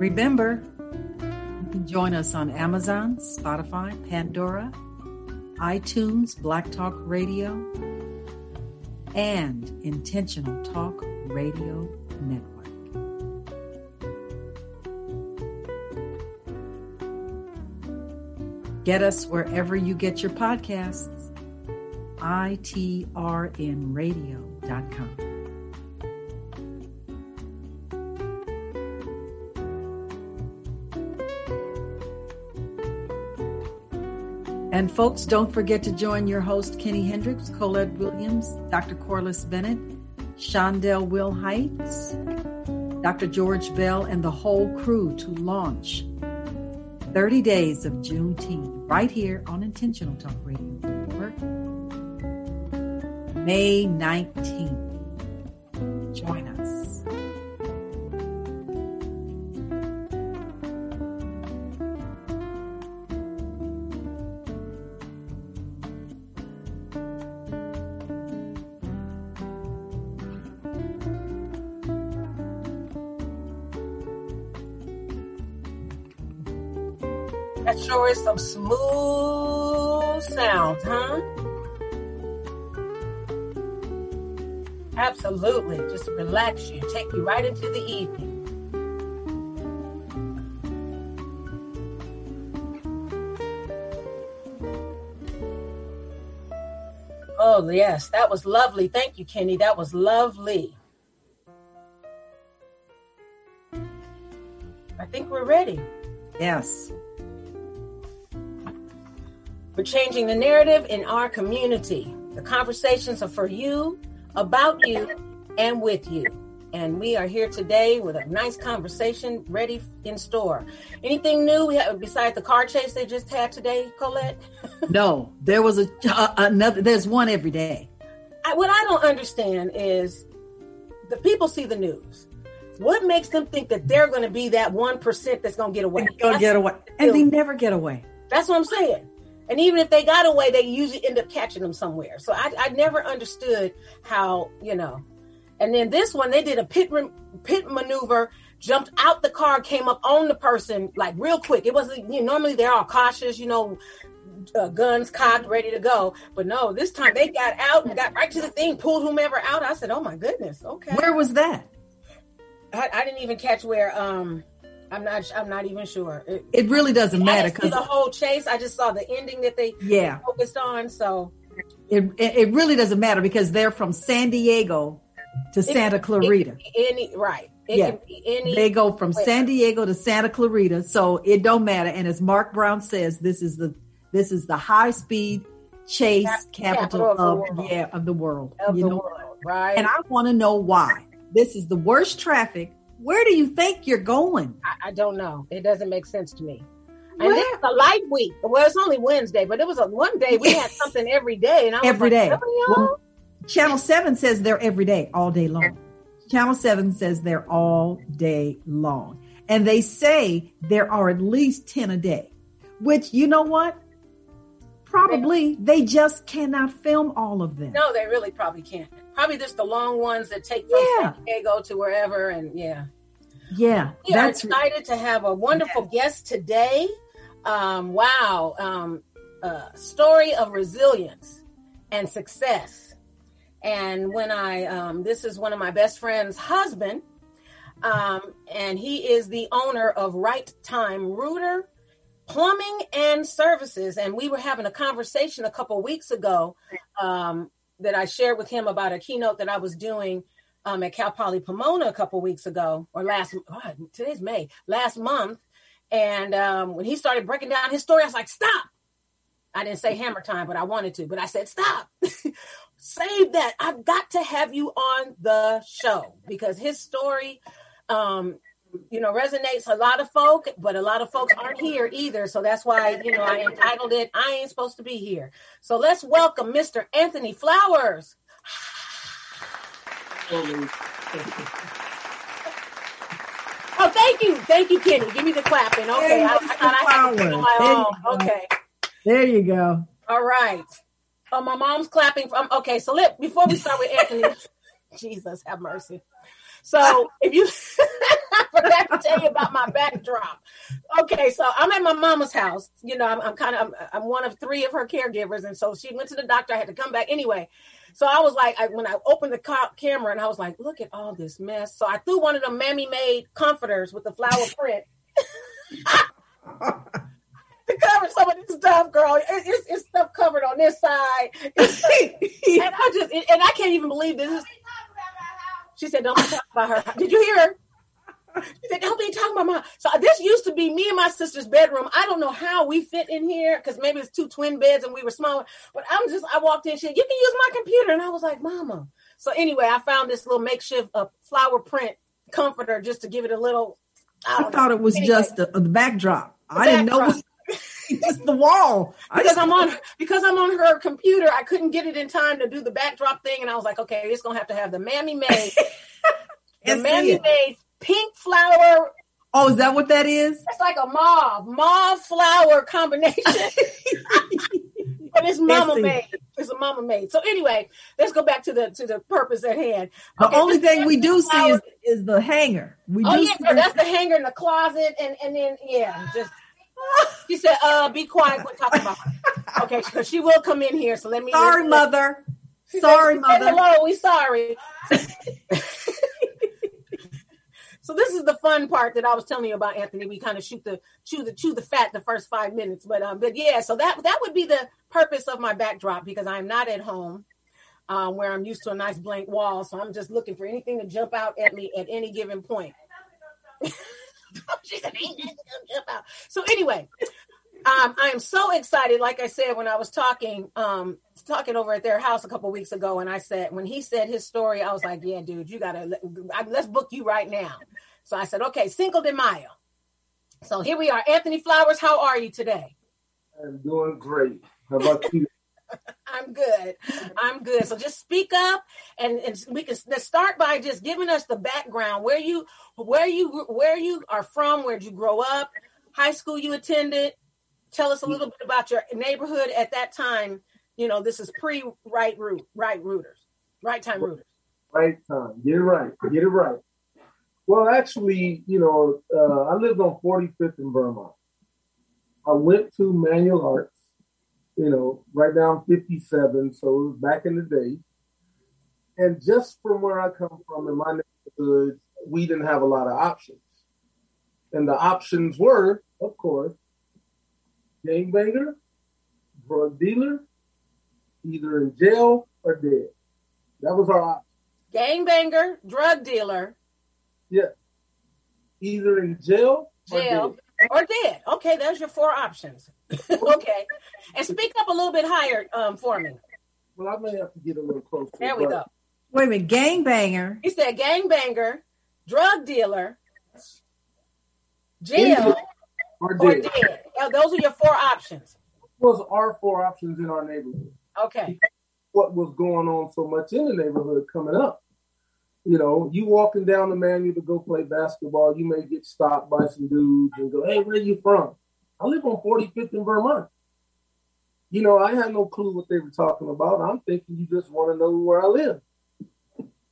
Remember, you can join us on Amazon, Spotify, Pandora, iTunes, Black Talk Radio, and Intentional Talk Radio Network. Get us wherever you get your podcasts. itrnradio.com. And folks, don't forget to join your host, Kenny Hendricks, Collette Williams, Dr. Corliss Bennett, Shondell Will Heights, Dr. George Bell, and the whole crew to launch 30 Days of Juneteenth right here on Intentional Talk Radio Network, May 19th. Smooth sounds, huh? Absolutely. Just relax you, take you right into the evening. Oh, yes, that was lovely. Thank you, Kenny. That was lovely. I think we're ready. Yes. We're changing the narrative in our community. The conversations are for you, about you, and with you. And we are here today with a nice conversation ready in store. Anything new we have besides the car chase they just had today, Collette? No, there was a uh, another. There's one every day. I, what I don't understand is the people see the news. What makes them think that they're going to be that one percent that's going to get away? Gonna get away, and they never get away. That's what I'm saying. And even if they got away, they usually end up catching them somewhere. So I, I never understood how, you know. And then this one, they did a pit pit maneuver, jumped out the car, came up on the person like real quick. It wasn't. You know, normally they're all cautious, you know, uh, guns cocked, ready to go. But no, this time they got out and got right to the thing, pulled whomever out. I said, "Oh my goodness, okay." Where was that? I, I didn't even catch where. Um, I'm not. I'm not even sure. It, It really doesn't matter because the whole chase. I just saw the ending that they Yeah. focused on. So it, it it really doesn't matter because they're from San Diego to Santa Clarita. It any right. It Yeah. can be any. They go from where. San Diego to Santa Clarita, so it don't matter. And as Mark Brown says, this is the this is the high speed chase Cap- capital, capital of the of world. yeah of the world. of you the know, world, right? and I want to know why. This is the worst traffic. Where do you think you're going? I, I don't know. It doesn't make sense to me. Where? And this is a light week. Well, it's only Wednesday, but it was a one day we had something every day, and I was Every like, day. "Really. Well, Channel 7 says they're every day, all day long. Channel 7 says they're all day long. And they say there are at least 10 a day, which, you know what? Probably they just cannot film all of them. No, they really probably can't. Probably just the long ones that take from Yeah. San Diego to wherever, and yeah. Yeah, We are excited to have a wonderful guest today. Um, wow, um, uh, story of resilience and success. And when I, um, this is one of my best friend's husband, um, and he is the owner of Right Time Rooter Plumbing and Services. And we were having a conversation a couple weeks ago um, that I shared with him about a keynote that I was doing um, at Cal Poly Pomona a couple weeks ago, or last, today's May, last month. And um, when he started breaking down his story, I was like, stop. I didn't say hammer time, but I wanted to, but I said, stop. Save that. I've got to have you on the show because his story, um, you know, resonates a lot of folk, but a lot of folks aren't here either. So that's why, you know, I entitled it, I Ain't Supposed to Be Here. So let's welcome Mr. Anthony Flowers. Oh, thank you. Thank you, Kenny. Give me the clapping. Okay. Hey, I, I thought I had to do on my There own. you go. Okay. there you go. All right. Oh, my mom's clapping from okay, so let before we start with Anthony, Jesus have mercy. So if you I forgot to tell you about my backdrop. Okay, so I'm at my mama's house. You know, I'm, I'm kind of I'm, I'm, one of three of her caregivers, and so she went to the doctor. I had to come back anyway. So I was like, I, when I opened the ca- camera, and I was like, look at all this mess. So I threw one of the mammy made comforters with the flower print. to cover some of this stuff, girl. It, it's, it's stuff covered on this side. and I just, and I can't even believe this. She said, "Don't be talking about her." Did you hear her? She said, "Don't be talking about my." So this used to be me and my sister's bedroom. I don't know how we fit in here because maybe it's two twin beds and we were smaller. But I'm just, I walked in. She said, "You can use my computer," and I was like, "Mama." So anyway, I found this little makeshift uh, flower print comforter just to give it a little. I, I thought it was anyway, just the, the backdrop. The I didn't know. just the wall. Because I'm on because I'm on her computer, I couldn't get it in time to do the backdrop thing, and I was like, okay, it's gonna have to have the mammy made, the mammy made pink flower. Oh, is that what that is? It's like a mauve mauve flower combination. but it's mama made. It's a mama made. So anyway, let's go back to the to the purpose at hand. The okay, only thing we do see is, is the hanger. We oh do yeah, that's the hanger in the closet, and and then yeah, just she said, uh, be quiet. We're talking about her. Okay, because she will come in here. So let me. Sorry, mother. Sorry, said, mother. Hello, we sorry. so this is the fun part that I was telling you about, Anthony. We kind of shoot the chew the chew the fat the first five minutes, but um, but yeah. So that that would be the purpose of my backdrop because I'm not at home. Um, where I'm used to a nice blank wall, so I'm just looking for anything to jump out at me at any given point. so anyway, um, I am so excited. Like I said, when I was talking, um, talking over at their house a couple weeks ago, and I said, when he said his story, I was like, yeah, dude, you gotta let's book you right now. So I said, okay, Cinco de Mayo. So here we are, Anthony Flowers. How are you today? I'm doing great. How about you? I'm good. I'm good. So just speak up, and, and we can let's start by just giving us the background where you where you where you are from, where'd you grow up, high school you attended. Tell us a little bit about your neighborhood at that time. You know, this is pre right root right rooters, right time rooters. Right time. Get it right. Get it right. Well, actually, you know, uh, I lived on 45th in Vermont. I went to Manual Arts you know, right now I'm 57, so it was back in the day. And just from where I come from in my neighborhood, we didn't have a lot of options. And the options were, of course, gangbanger, drug dealer, either in jail or dead. That was our option. Gangbanger, drug dealer. Yeah. Either in jail, jail or dead. Or dead. Okay, there's your four options. okay. And speak up a little bit higher um, for me. Well, I may have to get a little closer. There we go. Wait a minute, gangbanger. He said gangbanger, drug dealer, jail, or dead. Or dead. those are your four options. Was our four options in our neighborhood? Okay. What was going on so much in the neighborhood coming up? You know, you walking down the manual to go play basketball, you may get stopped by some dudes and go, "Hey, where you from?" I live on 45th in Vermont. You know, I had no clue what they were talking about. I'm thinking you just want to know where I live.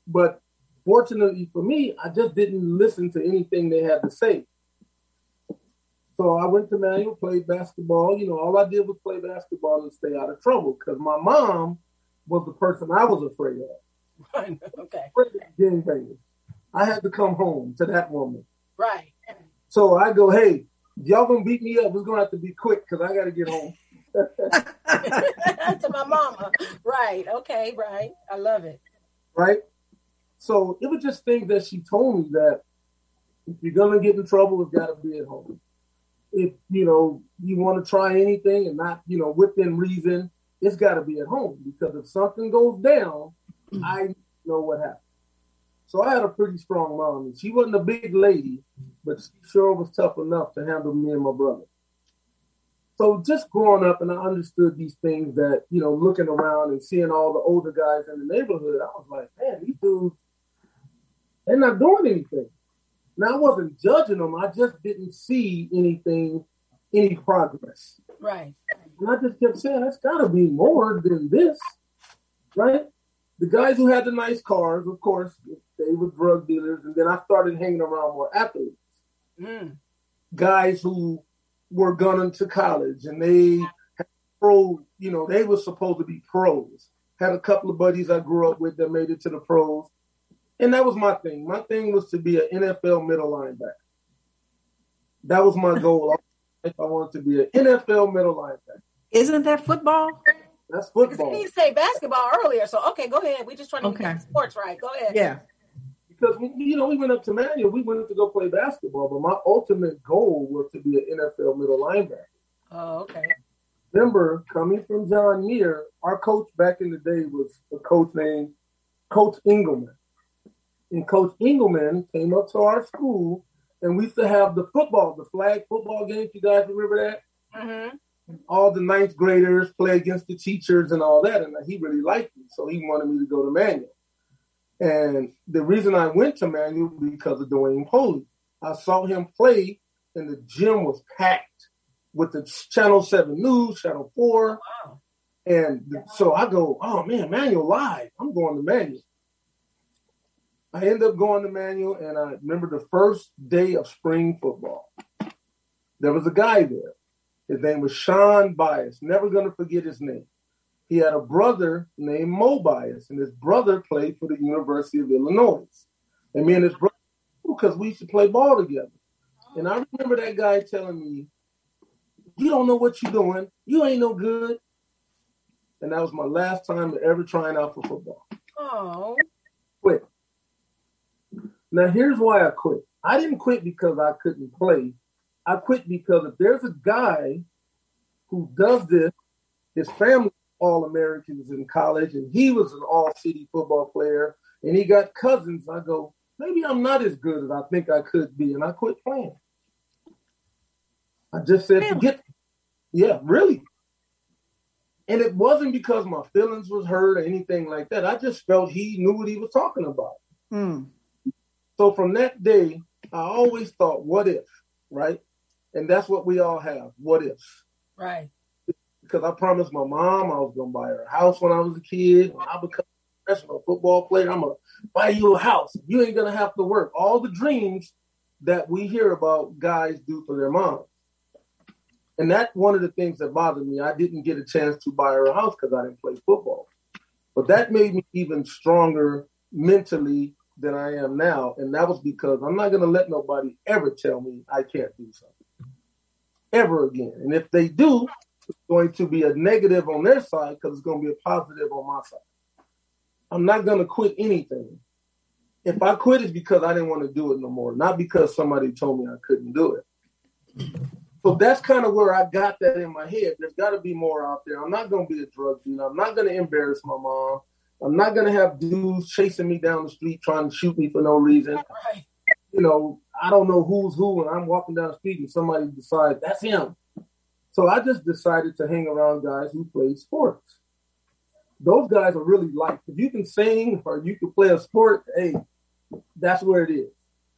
But fortunately for me, I just didn't listen to anything they had to say. So I went to Manual, played basketball. You know, all I did was play basketball and stay out of trouble because my mom was the person I was afraid of. okay. Afraid I had to come home to that woman. Right. So I go, hey, y'all gonna beat me up, it's gonna have to be quick because I gotta get home. to my mama. Right. Okay. Right. I love it. Right. So it was just things that she told me that if you're gonna get in trouble, it's gotta be at home. If you know you want to try anything and not, you know, within reason, it's gotta be at home because if something goes down. Mm-hmm. I know what happened. So I had a pretty strong mom. She wasn't a big lady, but she sure was tough enough to handle me and my brother. So just growing up and I understood these things that, you know, looking around and seeing all the older guys in the neighborhood, I was like, man, these dudes, they're not doing anything. Now I wasn't judging them. I just didn't see anything, any progress. Right. And I just kept saying, that's gotta be more than this. Right? The guys who had the nice cars, of course, they were drug dealers, and then I started hanging around more athletes, mm. guys who were going to college, and they pro, you know, they were supposed to be pros. Had a couple of buddies I grew up with that made it to the pros, and that was my thing. My thing was to be an NFL middle linebacker. That was my goal. If I wanted to be an NFL middle linebacker. Isn't that football? That's football. Because he say basketball earlier, so okay, go ahead. We just trying to okay. get sports right. Go ahead. Yeah. Because you know, we went up to Manual, we went to go play basketball, but my ultimate goal was to be an NFL middle linebacker. Oh, okay. Remember, coming from John Muir, our coach back in the day was a coach named Coach Engelman. And Coach Engelman came up to our school, and we used to have the football, the flag football games. You guys remember that? Mm-hmm all the ninth graders play against the teachers and all that. And he really liked me. So he wanted me to go to Manual. And the reason I went to Manual was because of Dwayne Polee. I saw him play and the gym was packed with the Channel 7 News, Channel 4. Wow. And so I go, oh man, Manual live. I'm going to Manual. I end up going to Manual and I remember the first day of spring football. There was a guy there his name was Sean Bias. Never going to forget his name. He had a brother named Mo Bias, and his brother played for the University of Illinois. And me and his brother, because we used to play ball together. And I remember that guy telling me, You don't know what you're doing. You ain't no good. And that was my last time ever trying out for football. Oh. Quit. Now, here's why I quit. I didn't quit because I couldn't play. I quit because if there's a guy who does this, his family all Americans in college, and he was an all city football player, and he got cousins. I go, maybe I'm not as good as I think I could be, and I quit playing. I just said, forget. Yeah, really. And it wasn't because my feelings was hurt or anything like that. I just felt he knew what he was talking about. Mm. So from that day, I always thought, what if, right? And that's what we all have. What ifs? Right. Because I promised my mom I was going to buy her a house when I was a kid. When I become a professional football player, I'm going to buy you a house. You ain't going to have to work. All the dreams that we hear about guys do for their moms. And that's one of the things that bothered me. I didn't get a chance to buy her a house because I didn't play football. But that made me even stronger mentally than I am now. And that was because I'm not going to let nobody ever tell me I can't do something ever again. And if they do, it's going to be a negative on their side because it's going to be a positive on my side. I'm not going to quit anything. If I quit, it's because I didn't want to do it no more, not because somebody told me I couldn't do it. So that's kind of where I got that in my head. There's got to be more out there. I'm not going to be a drug dealer. I'm not going to embarrass my mom. I'm not going to have dudes chasing me down the street trying to shoot me for no reason. You know, I don't know who's who, and I'm walking down the street and somebody decides that's him. So I just decided to hang around guys who play sports. Those guys are really like if you can sing or you can play a sport, hey, that's where it is.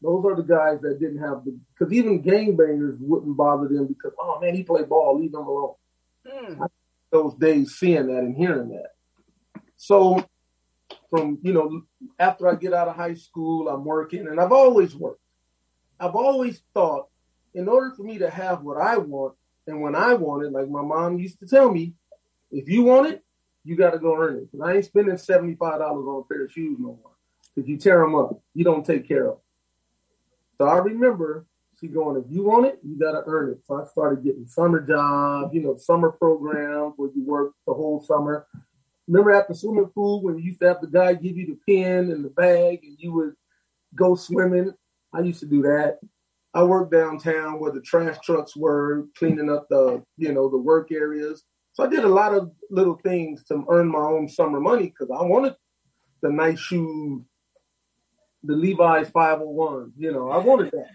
Those are the guys that didn't have the because even gangbangers wouldn't bother them because oh man, he played ball, leave him alone. Hmm. Those days seeing that and hearing that. So from you know after I get out of high school, I'm working and I've always worked. I've always thought in order for me to have what I want and when I want it, like my mom used to tell me, if you want it, you got to go earn it. I ain't spending $75 on a pair of shoes no more. Because you tear them up, you don't take care of them. So I remember she going, if you want it, you got to earn it. So I started getting summer jobs, you know, summer programs where you work the whole summer. Remember at the swimming pool when you used to have the guy give you the pen and the bag and you would go swimming I used to do that. I worked downtown where the trash trucks were, cleaning up the, you know, the work areas. So I did a lot of little things to earn my own summer money because I wanted the nice shoes, the Levi's 501. You know, I wanted that.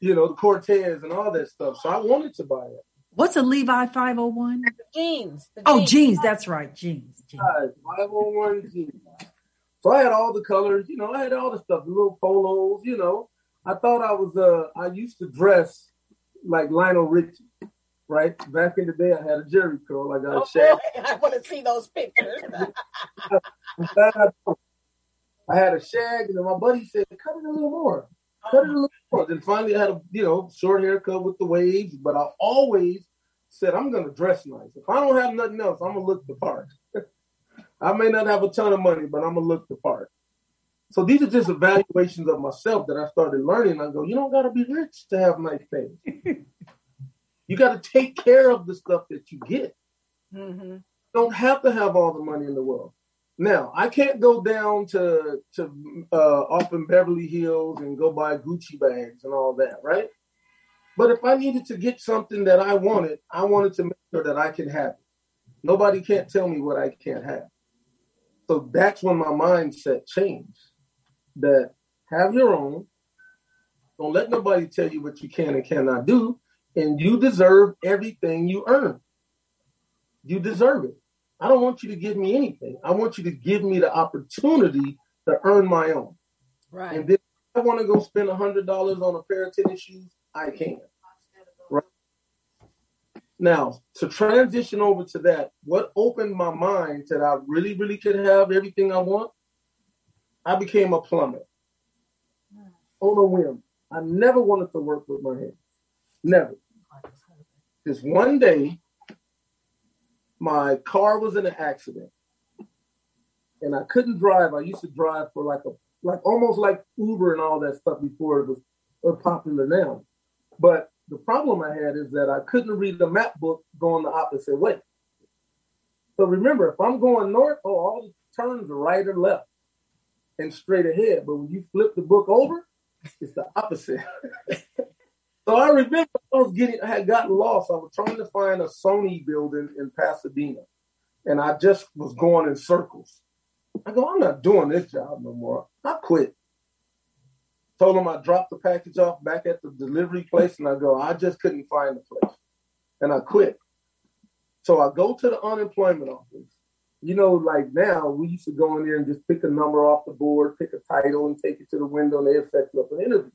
You know, the Cortez and all that stuff. So I wanted to buy it. What's a Levi 501? The jeans. The oh, jeans. jeans. That's right. Jeans. jeans. 501 jeans. So I had all the colors, you know, I had all the stuff, the little polos, you know. I thought I was uh I used to dress like Lionel Richie, right? Back in the day I had a Jheri curl. I got oh, I want to see those pictures. I had a shag, and then my buddy said, "Cut it a little more, cut it a little more." Then finally, I had a you know short haircut with the waves, but I always said I'm gonna dress nice. If I don't have nothing else, I'm gonna look the part. I may not have a ton of money, but I'm gonna look the part. So these are just evaluations of myself that I started learning. I go, you don't gotta be rich to have nice things. you gotta take care of the stuff that you get. Mm-hmm. Don't have to have all the money in the world. Now, I can't go down to to uh, off in Beverly Hills and go buy Gucci bags and all that, right? But if I needed to get something that I wanted, I wanted to make sure that I can have it. Nobody can't tell me what I can't have. So that's when my mindset changed. That have your own. Don't let nobody tell you what you can and cannot do. And you deserve everything you earn. You deserve it. I don't want you to give me anything. I want you to give me the opportunity to earn my own. Right. And then I want to go spend a hundred dollars on a pair of tennis shoes. I can. Right. Now, to transition over to that, what opened my mind that I really, really could have everything I want? I became a plumber on a whim. I never wanted to work with my hands. Never. Just one day, my car was in an accident and I couldn't drive. I used to drive for like a like almost like Uber and all that stuff before it was popular now. But the problem I had is that I couldn't read the map book going the opposite way. So remember, if I'm going north, oh, all the turns are right or left and straight ahead. But when you flip the book over, it's the opposite. so I remember I was getting, I had gotten lost. I was trying to find a Sony building in Pasadena, and I just was going in circles. I go, I'm not doing this job no more. I quit. Told him I dropped the package off back at the delivery place, and I go, I just couldn't find the place, and I quit. So I go to the unemployment office. You know, like now we used to go in there and just pick a number off the board, pick a title, and take it to the window, and they set you up an interview.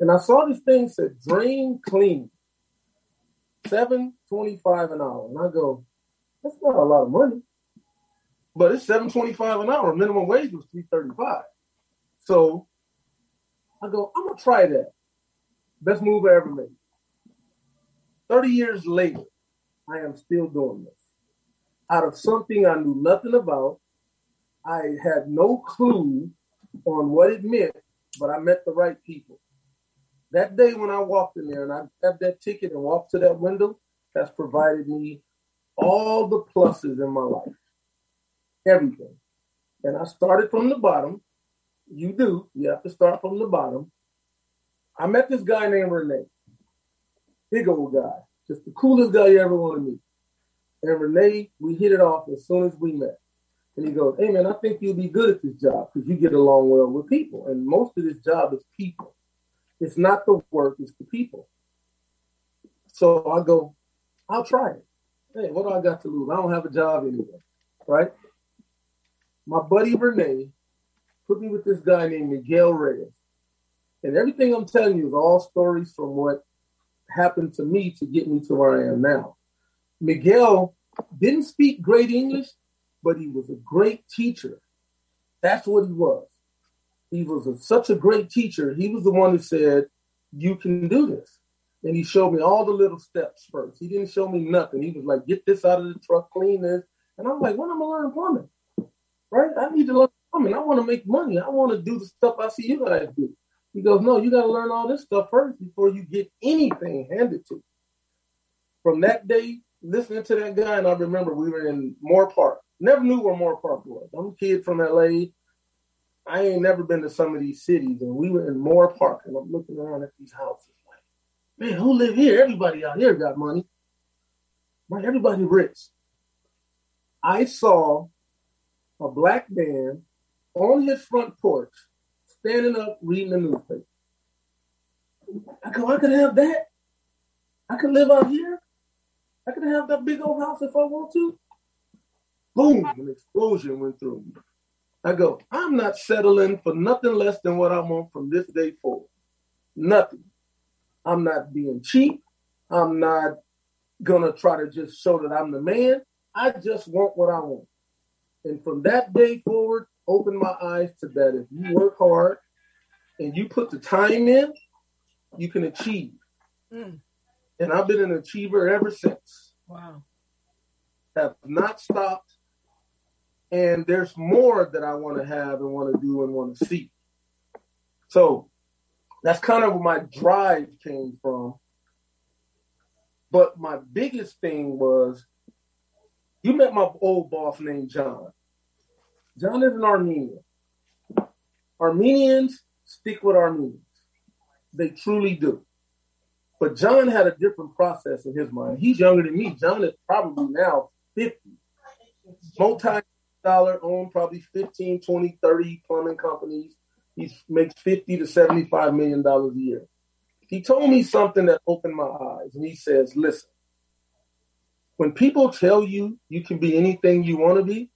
And I saw this thing said drain clean, seven twenty five an hour, and I go, that's not a lot of money, but it's seven twenty five an hour. Minimum wage was three thirty five. So I go, I'm gonna try that. Best move I ever made. 30 years later, I am still doing this. Out of something I knew nothing about, I had no clue on what it meant, but I met the right people. That day when I walked in there and I got that ticket and walked to that window, that's provided me all the pluses in my life. Everything. And I started from the bottom you do. You have to start from the bottom. I met this guy named Renee. Big old guy. Just the coolest guy you ever want to meet. And Renee, we hit it off as soon as we met. And he goes, Hey man, I think you'll be good at this job because you get along well with people. And most of this job is people. It's not the work, it's the people. So I go, I'll try it. Hey, what do I got to lose? I don't have a job anyway. Right? My buddy Renee put me with this guy named Miguel Reyes. And everything I'm telling you is all stories from what happened to me to get me to where I am now. Miguel didn't speak great English, but he was a great teacher. That's what he was. He was a, such a great teacher. He was the one who said, You can do this. And he showed me all the little steps first. He didn't show me nothing. He was like, Get this out of the truck, clean this. And I'm like, When am I learning plumbing? Right? I need to learn plumbing. I want to make money. I want to do the stuff I see you guys do. He goes, no, you got to learn all this stuff first before you get anything handed to you. From that day, listening to that guy, and I remember we were in Moorpark. Never knew where Moorpark was. I'm a kid from LA. I ain't never been to some of these cities, and we were in Moorpark, and I'm looking around at these houses like, man, who live here? Everybody out here got money. Right? Everybody rich. I saw a black man on his front porch, standing up reading the newspaper. I go, I could have that. I could live out here. I could have that big old house if I want to. Boom, an explosion went through me. I go, I'm not settling for nothing less than what I want from this day forward. Nothing. I'm not being cheap. I'm not gonna try to just show that I'm the man. I just want what I want. And from that day forward, opened my eyes to that if you work hard and you put the time in, you can achieve. Mm. And I've been an achiever ever since. Wow. Have not stopped. And there's more that I want to have and want to do and want to see. So that's kind of where my drive came from. But my biggest thing was you met my old boss named John. John is an Armenian. Armenians stick with Armenians. They truly do. But John had a different process in his mind. He's younger than me. John is probably now 50. Multi-dollar owned probably 15, 20, 30 plumbing companies. He makes 50 to 75 million dollars a year. He told me something that opened my eyes and he says, listen, when people tell you you can be anything you want to be,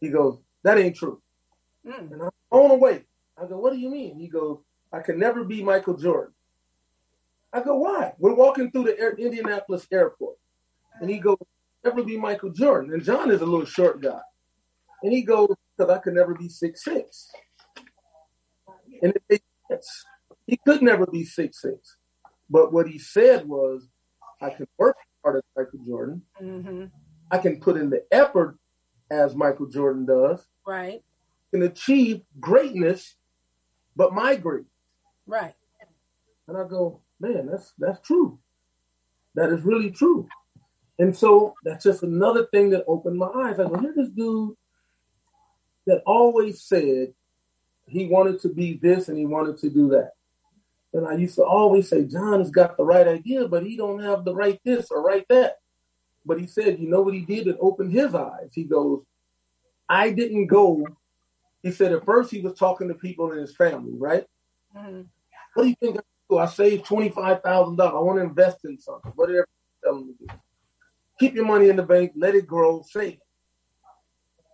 he goes, that ain't true. Mm. And I'm blown away. I go, what do you mean? He goes, I can never be Michael Jordan. I go, why? We're walking through the Air, Indianapolis airport. And he goes, never be Michael Jordan. And John is a little short guy. And he goes, because I could never be six six. And it makes sense. He could never be six six. But what he said was, I can work hard as Michael Jordan. Mm-hmm. I can put in the effort as Michael Jordan does. Right. Can achieve greatness, but my great. Right. And I go, man, that's that's true. That is really true. And so that's just another thing that opened my eyes. I go, here's this dude that always said he wanted to be this and he wanted to do that. And I used to always say, John has got the right idea, but he don't have the right this or right that. But he said, you know what he did? It opened his eyes. He goes, I didn't go. He said at first he was talking to people in his family, right? Mm-hmm. What do you think I do? I saved twenty five thousand dollars. I want to invest in something. Whatever tell him to do. Keep your money in the bank, let it grow, save.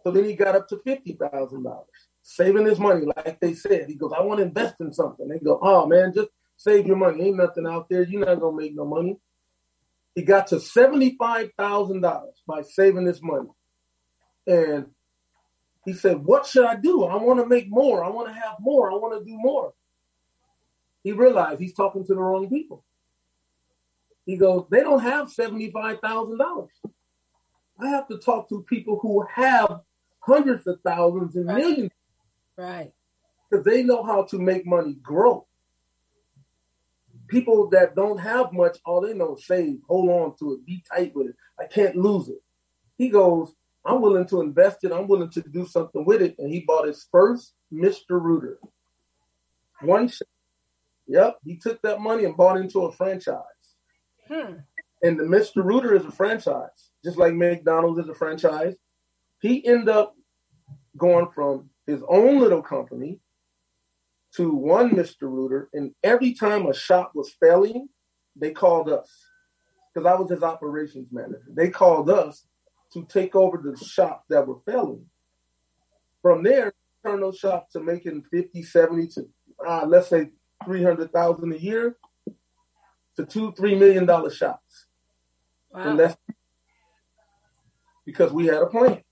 So then he got up to fifty thousand dollars saving his money, like they said. He goes, I want to invest in something. They go, oh man, just save your money. Ain't nothing out there. You're not gonna make no money. He got to seventy-five thousand dollars by saving this money. And he said, What should I do? I want to make more. I want to have more. I want to do more. He realized he's talking to the wrong people. He goes, They don't have $75,000. I have to talk to people who have hundreds of thousands and right. millions Right. Because they know how to make money grow. People that don't have much, all they know is save, hold on to it, be tight with it. I can't lose it. He goes, I'm willing to invest it. I'm willing to do something with it. And he bought his first Mr. Rooter. One shot. Yep. He took that money and bought into a franchise. Hmm. And the Mr. Rooter is a franchise, just like McDonald's is a franchise. He ended up going from his own little company to one Mr. Rooter, and every time a shop was failing, they called us because I was his operations manager. They called us to take over the shops that were failing. From there, turn those shops to making 50, 70 to uh, let's say 300,000 a year to two, three million dollar shops. Wow. because we had a plan.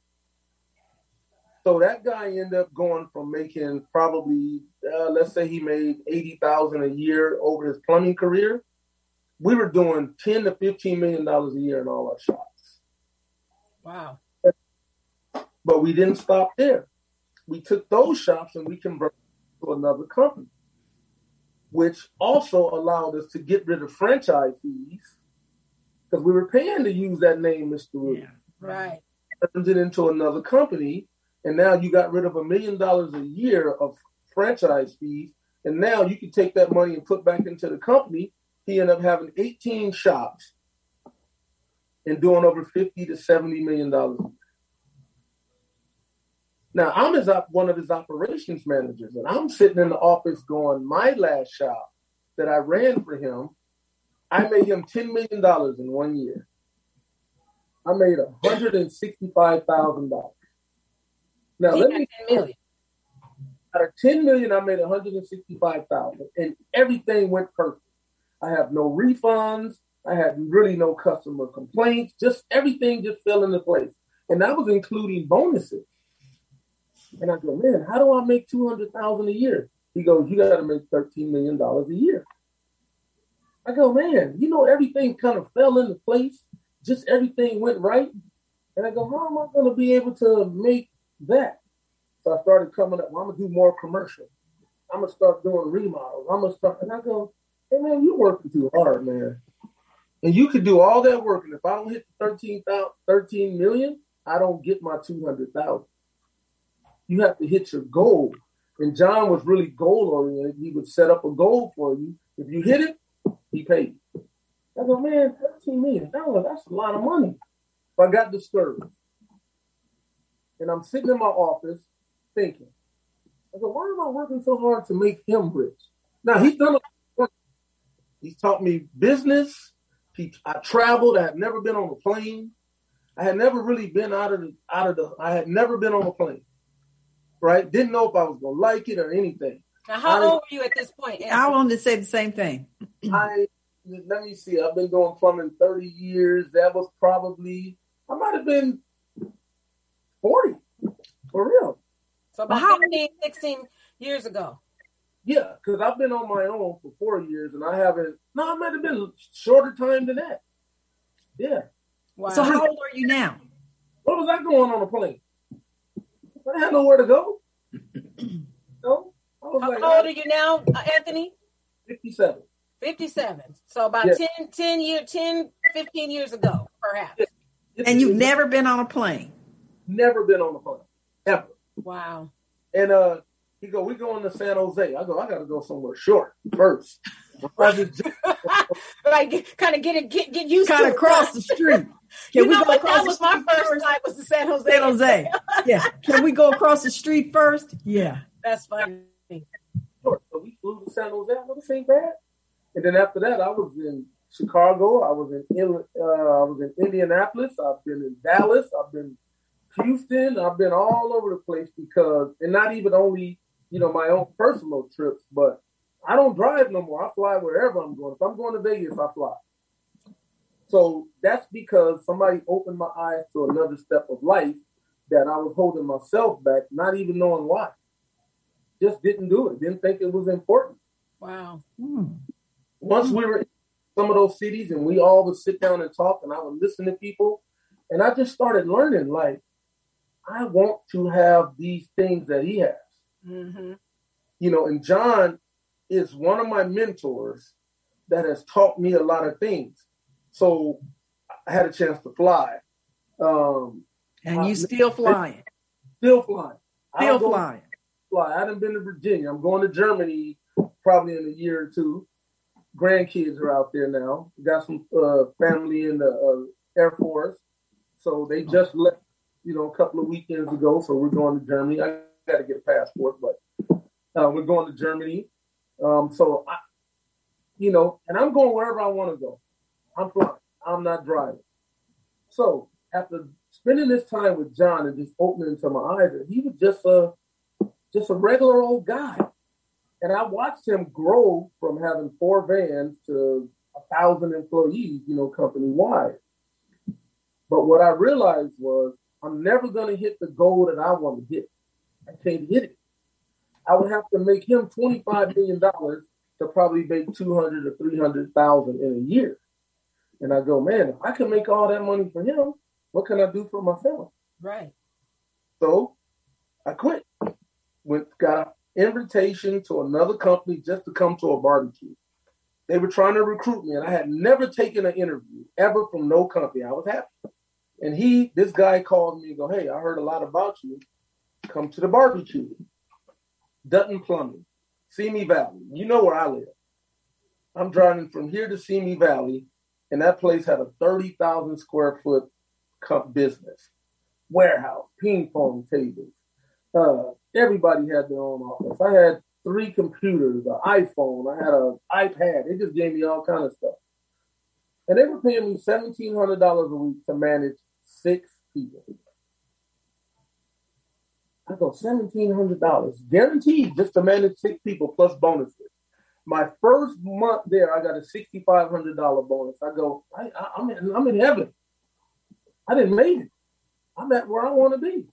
So that guy ended up going from making probably, uh, let's say he made eighty thousand a year over his plumbing career. We were doing ten to fifteen million dollars a year in all our shops. Wow! But we didn't stop there. We took those shops and we converted to another company, which also allowed us to get rid of franchise fees because we were paying to use that name, Mr. Wood. Yeah, right. Turned it into another company and now you got rid of a million dollars a year of franchise fees, and now you can take that money and put back into the company. He ended up having 18 shops and doing over 50 to 70 million dollars. Now I'm his op- one of his operations managers, and I'm sitting in the office going, my last shop that I ran for him, I made him $10 million in one year. I made $165,000. Now let me million. out of 10 million, I made 165,000 and everything went perfect. I have no refunds. I had really no customer complaints. Just everything just fell into place. And that was including bonuses. And I go, man, how do I make two hundred thousand a year? He goes, you got to make thirteen million dollars a year. I go, man, you know, everything kind of fell into place. Just everything went right. And I go, how am I going to be able to make that? So I started coming up. Well, I'm gonna do more commercial. I'm gonna start doing remodels. I'm gonna start, and I go, hey man, you're working too hard, man. And you could do all that work, and if I don't hit 13, 13 million, I don't get my 200,000. You have to hit your goal. And John was really goal oriented. He would set up a goal for you. If you hit it, he paid. I go, man, 13 million dollars, that's a lot of money. But I got discouraged. And I'm sitting in my office thinking, I go, why am I working so hard to make him rich? Now he's done a He's taught me business. He, I traveled. I had never been on a plane. I had never really been out of the out of the. I had never been on a plane. Right? Didn't know if I was gonna like it or anything. Now, how I, old were you at this point? I wanted to say the same thing. I let me see. I've been doing plumbing thirty years. That was probably I might have been forty for real. So about how, 15, 16 years ago. Yeah, because I've been on my own for four years and I haven't, no, I might have been shorter time than that. Yeah. Wow. So how old are you now? What was I going on a plane? I had nowhere to go. no. how like, old are you now, uh, Anthony? 57. 57. So about yeah. 10, 10 year, 10, 15 years ago, perhaps. And you've never been on a plane? Never been on a plane. Ever. Wow. And uh, he go, we going to San Jose. I go, I got to go somewhere short first. like kind of get it, get get used kind to of cross the street. Can you we know what? That was my first night was the San Jose. San Jose. yeah. Can we go across the street first? Yeah. That's funny. Sure. So we flew to San Jose. I was ain't bad. And then after that, I was in Chicago. I was in uh, I was in Indianapolis. I've been in Dallas. I've been Houston. I've been all over the place because, and not even only, you know, my own personal trips, but I don't drive no more. I fly wherever I'm going. If I'm going to Vegas, I fly. So that's because somebody opened my eyes to another step of life that I was holding myself back, not even knowing why. Just didn't do it. Didn't think it was important. Wow. Hmm. Once we were in some of those cities and we all would sit down and talk and I would listen to people and I just started learning like I want to have these things that he has. Mm-hmm. You know, and John is one of my mentors that has taught me a lot of things. So I had a chance to fly. Um, and you still flying? Still flying. Still flying. Fly. I haven't been to Virginia. I'm going to Germany probably in a year or two. Grandkids are out there now. Got some uh, family in the uh, Air Force, so they just left you know, a couple of weekends ago. So we're going to Germany. I got to get a passport, but uh, we're going to Germany. Um, so I, you know, and I'm going wherever I want to go. I'm flying. I'm not driving. So after spending this time with John and just opening to my eyes, he was just a just a regular old guy. And I watched him grow from having four vans to a thousand employees, you know, company wide. But what I realized was I'm never going to hit the goal that I want to hit. I can't hit it. I would have to make him $25 million to probably make 200 or 300,000 in a year. And I go, man, if I can make all that money for him, what can I do for myself? Right. So I quit. Went got an invitation to another company just to come to a barbecue. They were trying to recruit me, and I had never taken an interview ever from no company. I was happy. And he, this guy called me and go, hey, I heard a lot about you. Come to the barbecue. Dutton Plumbing, Simi Valley. You know where I live. I'm driving from here to Simi Valley, and that place had a 30,000 square foot business. Warehouse, ping pong tables. Uh, everybody had their own office. I had three computers, an iPhone, I had an iPad. They just gave me all kind of stuff. And they were paying me $1,700 a week to manage six people. I go seventeen hundred dollars guaranteed just to manage six people plus bonuses. My first month there, I got a sixty five hundred dollar bonus. I go, I, am in, I'm in heaven. I didn't make it. I'm at where I want to be.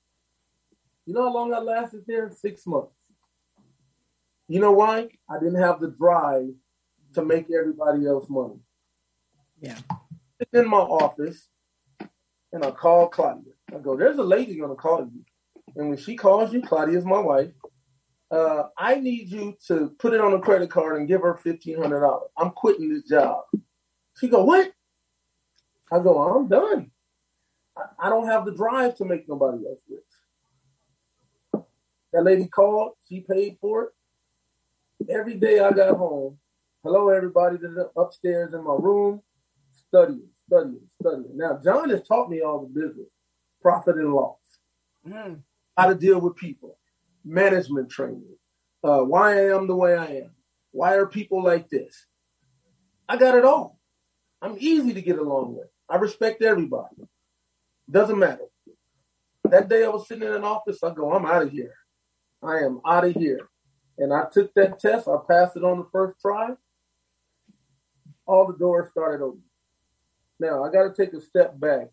You know how long I lasted there? Six months. You know why? I didn't have the drive to make everybody else money. Yeah. In my office, and I call Claudia. I go, there's a lady gonna call you. And when she calls you, Claudia is my wife. Uh, I need you to put it on a credit card and give her fifteen hundred dollars. I'm quitting this job. She go, what? I go, I'm done. I, I don't have the drive to make nobody else rich. That lady called. She paid for it. Every day I got home. Hello, everybody. That's upstairs in my room, studying, studying, studying. Now, John has taught me all the business, profit and loss, mm. how to deal with people, management training, uh, why I am the way I am, why are people like this. I got it all. I'm easy to get along with. I respect everybody. Doesn't matter. That day I was sitting in an office, I go, I'm out of here. I am out of here. And I took that test. I passed it on the first try. All the doors started open. Now I got to take a step back.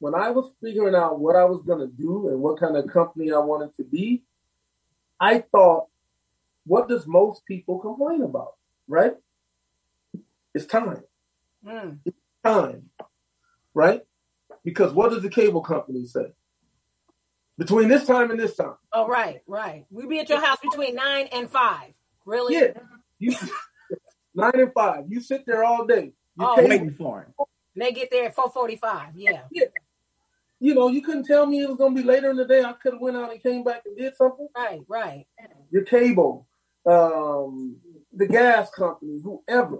When I was figuring out what I was going to do and what kind of company I wanted to be, I thought, what does most people complain about? Right? It's time. Mm. It's time. Right? Because what does the cable company say? Between this time and this time. Oh, right, right. We be at your house between nine and five. Really? Yeah. You, nine and five. You sit there all day. You oh, waiting for him. They get there at four forty-five. Yeah. Yeah. You know, you couldn't tell me it was gonna be later in the day. I could have went out and came back and did something. Right, right. Your cable, um, the gas company, whoever,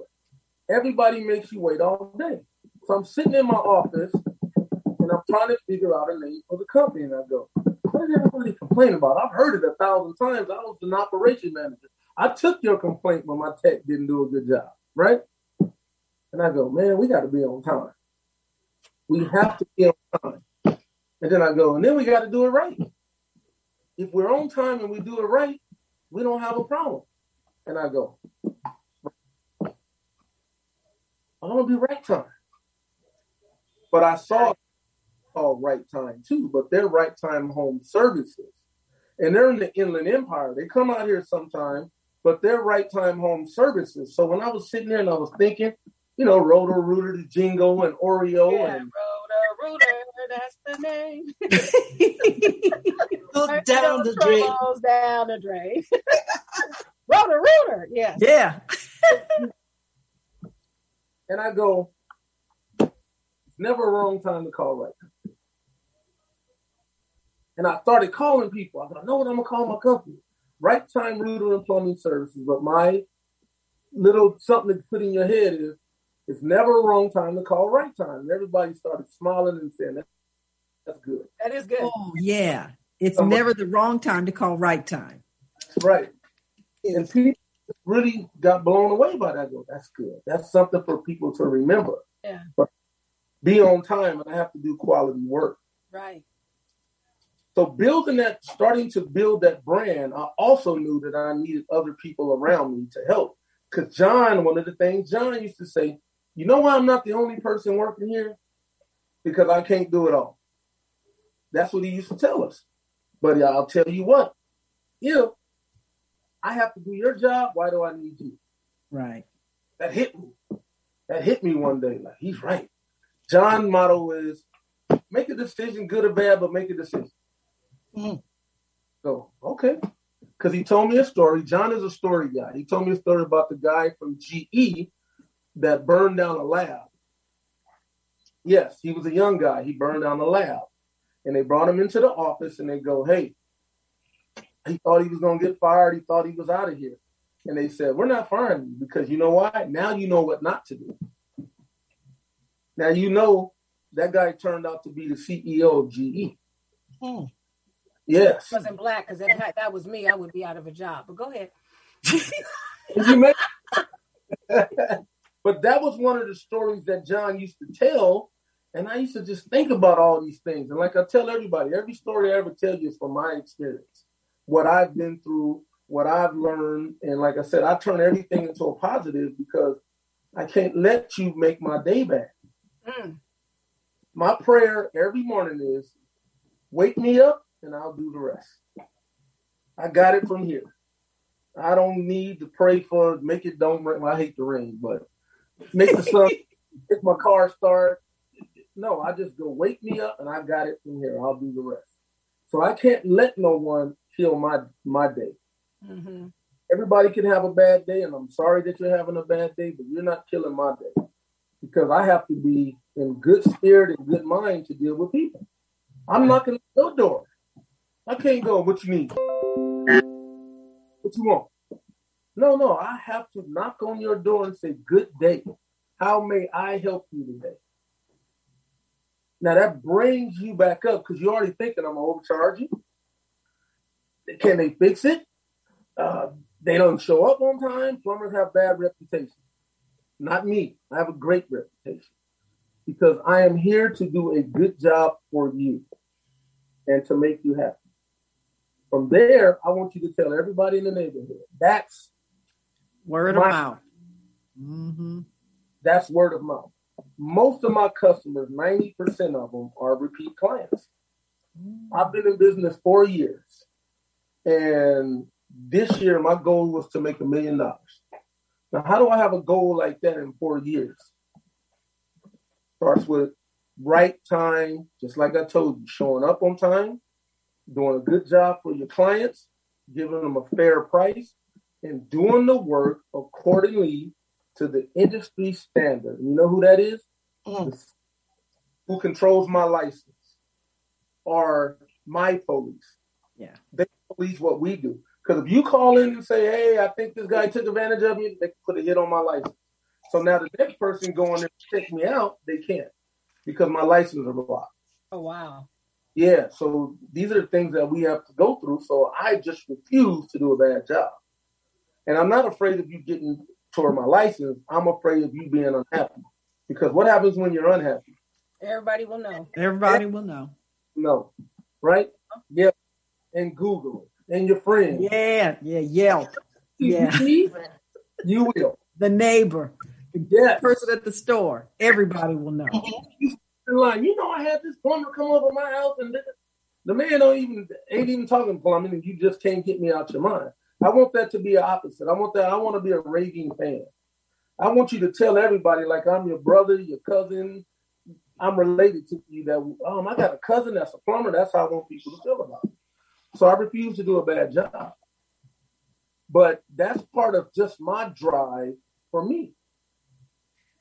everybody makes you wait all day. So I'm sitting in my office and I'm trying to figure out a name for the company. And I go, what is everybody complain about? I've heard it a thousand times. I was an operation manager. I took your complaint when my tech didn't do a good job, right? And I go, man, we got to be on time. We have to be on time. And then I go, and then we got to do it right. If we're on time and we do it right, we don't have a problem. And I go, I want to be right time. But I saw called Right Time too, but they're Right Time Home Services. And they're in the Inland Empire. They come out here sometime, but they're Right Time Home Services. So when I was sitting there and I was thinking, you know, Roto Rooter, the Jingo, and Oreo. Yeah, and, Roto Rooter, that's the name. Go down the drain. down the drain. Roto Rooter, yeah. Yeah. and I go, it's never a wrong time to call right and I started calling people. I thought, I know what I'm gonna call my company. Right time rooter and plumbing services. But my little something to put in your head is it's never a wrong time to call right time. And everybody started smiling and saying that's, that's good. That is good. Oh yeah. It's never the wrong time to call right time. Right. And people really got blown away by that. Go, that's good. That's something for people to remember. Yeah. But be on time and I have to do quality work. Right. So building that, starting to build that brand, I also knew that I needed other people around me to help. Because John, one of the things John used to say, you know why I'm not the only person working here? Because I can't do it all. That's what he used to tell us. But I'll tell you what, if I have to do your job, why do I need you? Right. That hit me. That hit me one day. Like, he's right. John's motto is make a decision, good or bad, but make a decision. Mm-hmm. So, okay. Because he told me a story. John is a story guy. He told me a story about the guy from GE that burned down a lab. Yes, he was a young guy. He burned down a lab. And they brought him into the office and they go, hey, he thought he was going to get fired. He thought he was out of here. And they said, we're not firing you because you know why? Now you know what not to do. Now you know that guy turned out to be the CEO of GE. Hmm. Yes. wasn't black because that, that was me, I would be out of a job. But go ahead. but that was one of the stories that John used to tell. And I used to just think about all these things. And like I tell everybody, every story I ever tell you is from my experience, what I've been through, what I've learned. And like I said, I turn everything into a positive because I can't let you make my day bad. Mm. My prayer every morning is wake me up and I'll do the rest. I got it from here. I don't need to pray for make it don't rain. Well, I hate the rain, but make the sun, make my car start. No, I just go wake me up and I got it from here. I'll do the rest. So I can't let no one kill my my day. Mm-hmm. Everybody can have a bad day, and I'm sorry that you're having a bad day, but you're not killing my day because I have to be in good spirit and good mind to deal with people. I'm knocking on your door. I can't go. What you need? What you want? No, no. I have to knock on your door and say, "Good day. How may I help you today?" Now that brings you back up because you're already thinking I'm overcharging. Can they fix it? Uh, they don't show up on time. Plumbers have bad reputation. Not me. I have a great reputation because I am here to do a good job for you and to make you happy. From there, I want you to tell everybody in the neighborhood. That's word my, of mouth. Mm-hmm. That's word of mouth. Most of my customers, 90% of them, are repeat clients. I've been in business four years. And this year, my goal was to make a million dollars. Now, how do I have a goal like that in four years? Starts with right time, just like I told you, showing up on time, doing a good job for your clients, giving them a fair price, and doing the work accordingly to the industry standard. You know who that is? Mm. Who controls my license? Are my police. Yeah. They police what we do. Because if you call in and say, hey, I think this guy took advantage of me, they can put a hit on my license. So now the next person going to check me out, they can't because my license is blocked. Oh, wow. Yeah, so these are the things that we have to go through. So I just refuse to do a bad job. And I'm not afraid of you getting toward my license. I'm afraid of you being unhappy. Because what happens when you're unhappy? Everybody will know. Everybody will know. No. Right? Yeah. And Google and your friend. Yeah, yeah, Yelp. Yeah. you will. The neighbor, the yes. person at the store. Everybody will know. In line, you know, I had this plumber come over my house, and the man don't even ain't even talking plumbing, and you just can't get me out your mind. I want that to be opposite. I want that. I want to be a raving fan. I want you to tell everybody like I'm your brother, your cousin. I'm related to you. That um, I got a cousin that's a plumber. That's how I want people to feel about it. So I refuse to do a bad job. But that's part of just my drive for me.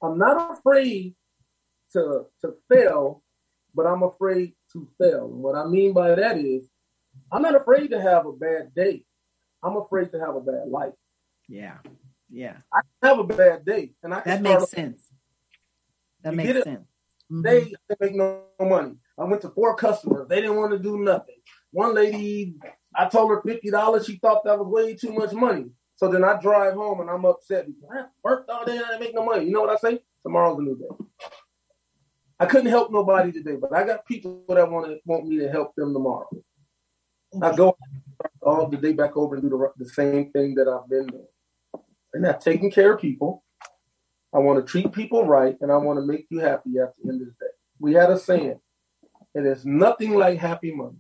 I'm not afraid to to fail, but I'm afraid to fail. And what I mean by that is I'm not afraid to have a bad day. I'm afraid to have a bad life. Yeah. Yeah. I have a bad day. And I That makes sense. That makes sense. Mm-hmm. They, they make no money. I went to four customers. They didn't want to do nothing. One lady, I told her fifty dollars. She thought that was way too much money. So then I drive home and I'm upset because I worked all day and I didn't make no money. You know what I say? Tomorrow's a new day. I couldn't help nobody today, but I got people that want to want me to help them tomorrow. I go all the day back over and do the, the same thing that I've been doing. And that taking care of people. I want to treat people right, and I want to make you happy at the end of the day. We had a saying, and it's nothing like happy money.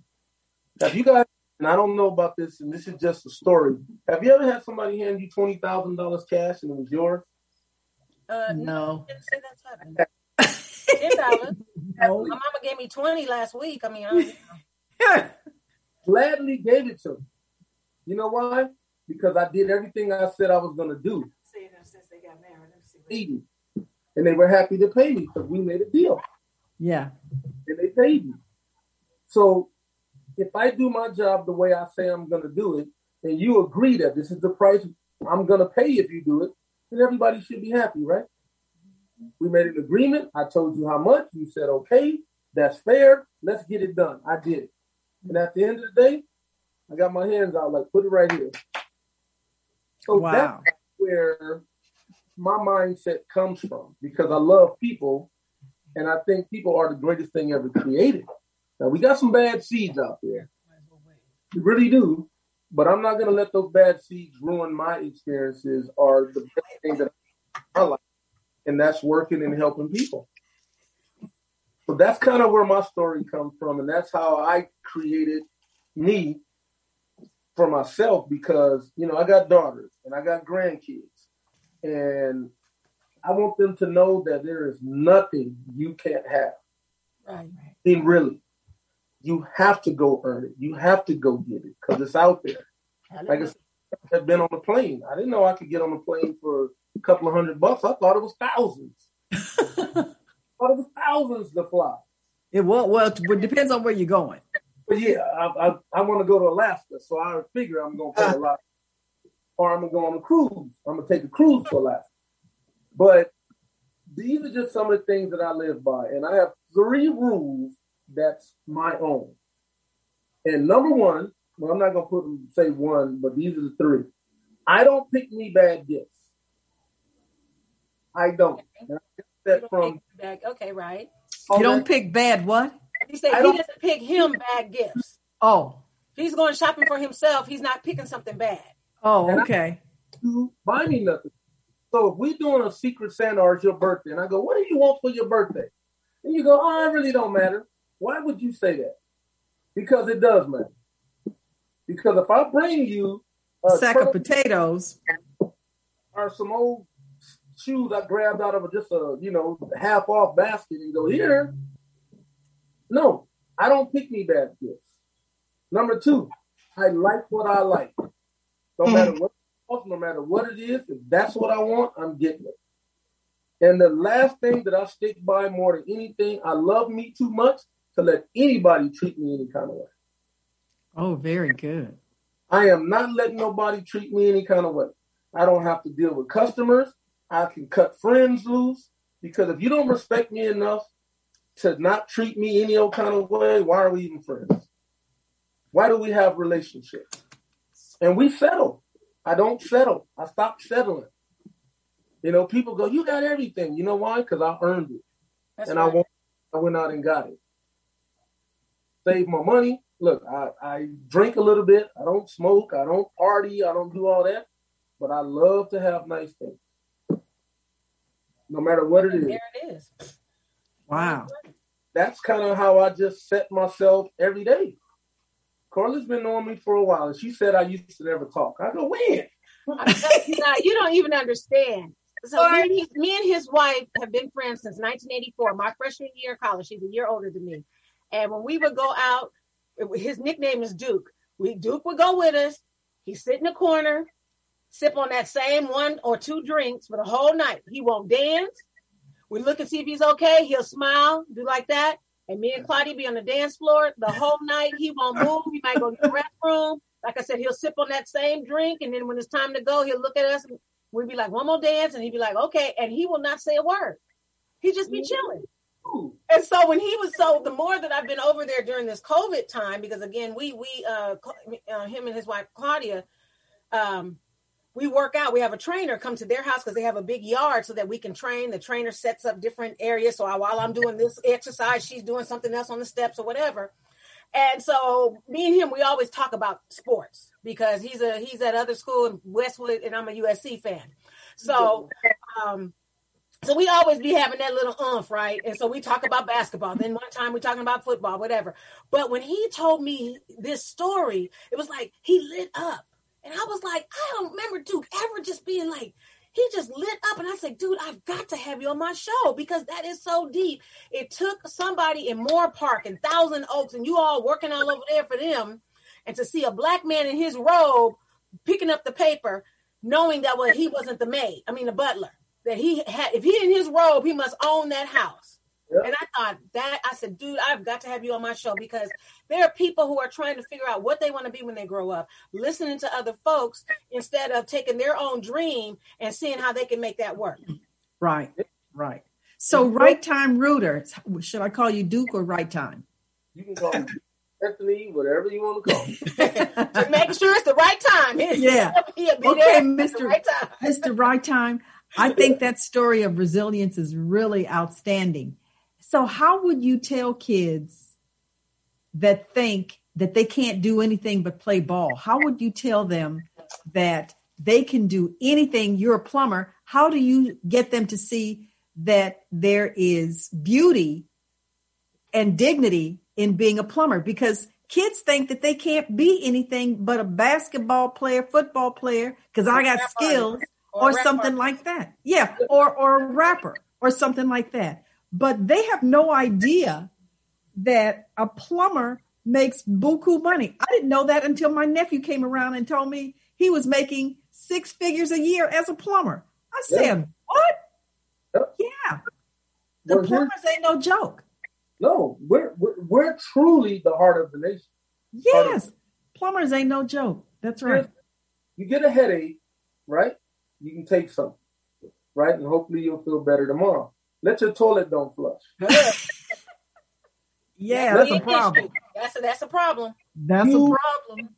Have you guys, and I don't know about this, and this is just a story. Have you ever had somebody hand you twenty thousand dollars cash and it was yours? Uh, no. Ten dollars. My mama gave me twenty last week. I mean, I gladly gave it to me. You know why? Because I did everything I said I was going to do. Since they got married. And they were happy to pay me because we made a deal. Yeah. And they paid me. So if I do my job the way I say I'm going to do it, and you agree that this is the price I'm going to pay if you do it, then everybody should be happy, right? We made an agreement. I told you how much. You said, okay, that's fair. Let's get it done. I did it. And at the end of the day, I got my hands out like, put it right here. So wow. that's where my mindset comes from because I love people and I think people are the greatest thing ever created. Now we got some bad seeds out there. We really do. But I'm not gonna let those bad seeds ruin my experiences or the best thing that I like. And that's working and helping people. So that's kind of where my story comes from, and that's how I created me for myself because you know I got daughters and I got grandkids, and I want them to know that there is nothing you can't have. Right. I mean, really, you have to go earn it. You have to go get it because it's out there. Like I said, I've been on a plane. I didn't know I could get on a plane for a couple of hundred bucks. I thought it was thousands. I thought it was thousands to fly. It will. Well, it depends on where you're going. But yeah, I I, I want to go to Alaska, so I figure I'm gonna pay a lot, or I'm gonna go on a cruise. I'm gonna take a cruise to Alaska. But these are just some of the things that I live by, and I have three rules that's my own. And number one, well, I'm not gonna put them say one, but these are the three. I don't pick me bad gifts. I don't. And I that You don't from pick back- Okay, right. You don't pick bad what? He said I he doesn't pick him bad gifts. Oh, he's going shopping for himself, he's not picking something bad. oh, okay. to buy me nothing. So if we're doing a secret Santa or it's your birthday, and I go, what do you want for your birthday? And you go, oh, it really don't matter. Why would you say that? Because it does matter. Because if I bring you a Sack of potatoes. or some old shoes I grabbed out of a, just a you know half off basket and go here, no, I don't pick me bad gifts. Number two, I like what I like. No hmm. matter what, no matter what it is, if that's what I want, I'm getting it. And the last thing that I stick by more than anything, I love me too much to let anybody treat me any kind of way. Oh, very good. I am not letting nobody treat me any kind of way. I don't have to deal with customers. I can cut friends loose because if you don't respect me enough to not treat me any old kind of way, why are we even friends? Why do we have relationships? And we settle. I don't settle. I stop settling. You know, people go, "You got everything." You know why? Because I earned it, That's and I right. won't. I went out and got it. Save my money. Look, I, I drink a little bit. I don't smoke. I don't party. I don't do all that. But I love to have nice things. No matter what it is. There it is. Wow. That's kind of how I just set myself every day. Carla's been knowing me for a while, and she said I used to never talk. I go, when? I'm you, you don't even understand. So me and, he, me and his wife have been friends since 1984. My freshman year of college. She's a year older than me. And when we would go out, it- his nickname is Duke. We Duke would go with us. He'd sit in the corner, sip on that same one or two drinks for the whole night. He won't dance. We look and see if he's okay. He'll smile, do like that. And me and Claudia be on the dance floor the whole night. He won't move. He might go to the restroom. Like I said, he'll sip on that same drink. And then when it's time to go, he'll look at us and we'd be like, one more dance. And he'd be like, okay. And he will not say a word. He just be chilling. And so when he was so the more that I've been over there during this COVID time, because again, we we uh, uh him and his wife Claudia, um, we work out. We have a trainer come to their house because they have a big yard so that we can train. The trainer sets up different areas. So I, while I'm doing this exercise, she's doing something else on the steps or whatever. And so me and him, we always talk about sports because he's a he's at other school in Westwood, and I'm a USC fan. So um, so we always be having that little umph, right? And so we talk about basketball. Then one time we're talking about football, whatever. But when he told me this story, it was like he lit up. And I was like, I don't remember Duke ever just being like, he just lit up. And I said, dude, I've got to have you on my show because that is so deep. It took somebody in Moorpark and Thousand Oaks and you all working all over there for them. And to see a black man in his robe picking up the paper, knowing that well, he wasn't the maid, I mean the butler. That he had if he in his robe, he must own that house. Yep. And I thought that I said, dude, I've got to have you on my show because there are people who are trying to figure out what they want to be when they grow up, listening to other folks instead of taking their own dream and seeing how they can make that work. Right. Right. So right time rooter. Should I call you Duke or right time? you can call me Anthony, whatever you want to call me. to make sure it's the right time. Yeah. Be Okay, there at the Mr. right time. Mr. Right Time. I think that story of resilience is really outstanding. So, how would you tell kids that think that they can't do anything but play ball? How would you tell them that they can do anything? You're a plumber. How do you get them to see that there is beauty and dignity in being a plumber? Because kids think that they can't be anything but a basketball player, football player, because I got skills or, or something like that. Yeah, or or a rapper or something like that. But they have no idea that a plumber makes buku money. I didn't know that until my nephew came around and told me he was making six figures a year as a plumber. I said, yeah. "What? Yeah, the well, plumbers ain't no joke." No, we're, we're, we're truly the heart of the nation. Yes, plumbers ain't no joke. That's right. You get a headache, right? You can take some, right, and hopefully you'll feel better tomorrow. Let your toilet don't flush. yeah, that's, that's a problem. That's a, that's a problem. That's you, a problem.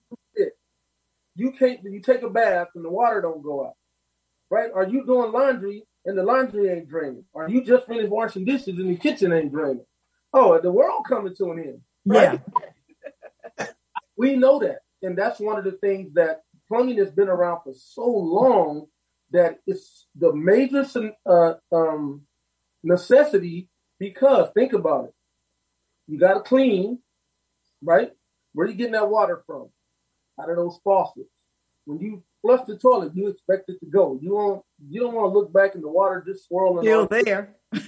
You can't. You take a bath and the water don't go out, right? Are you doing laundry and the laundry ain't draining? Are you just finished washing dishes and the kitchen ain't draining? Oh, the world coming to an end. Right? Yeah. we know that. And that's one of the things that plumbing has been around for so long that it's the major uh, um, necessity because think about it. You got to clean, right? Where are you getting that water from? Out of those faucets. When you flush the toilet, you expect it to go. You don't. You don't want to look back and the water just swirling. Still there. like,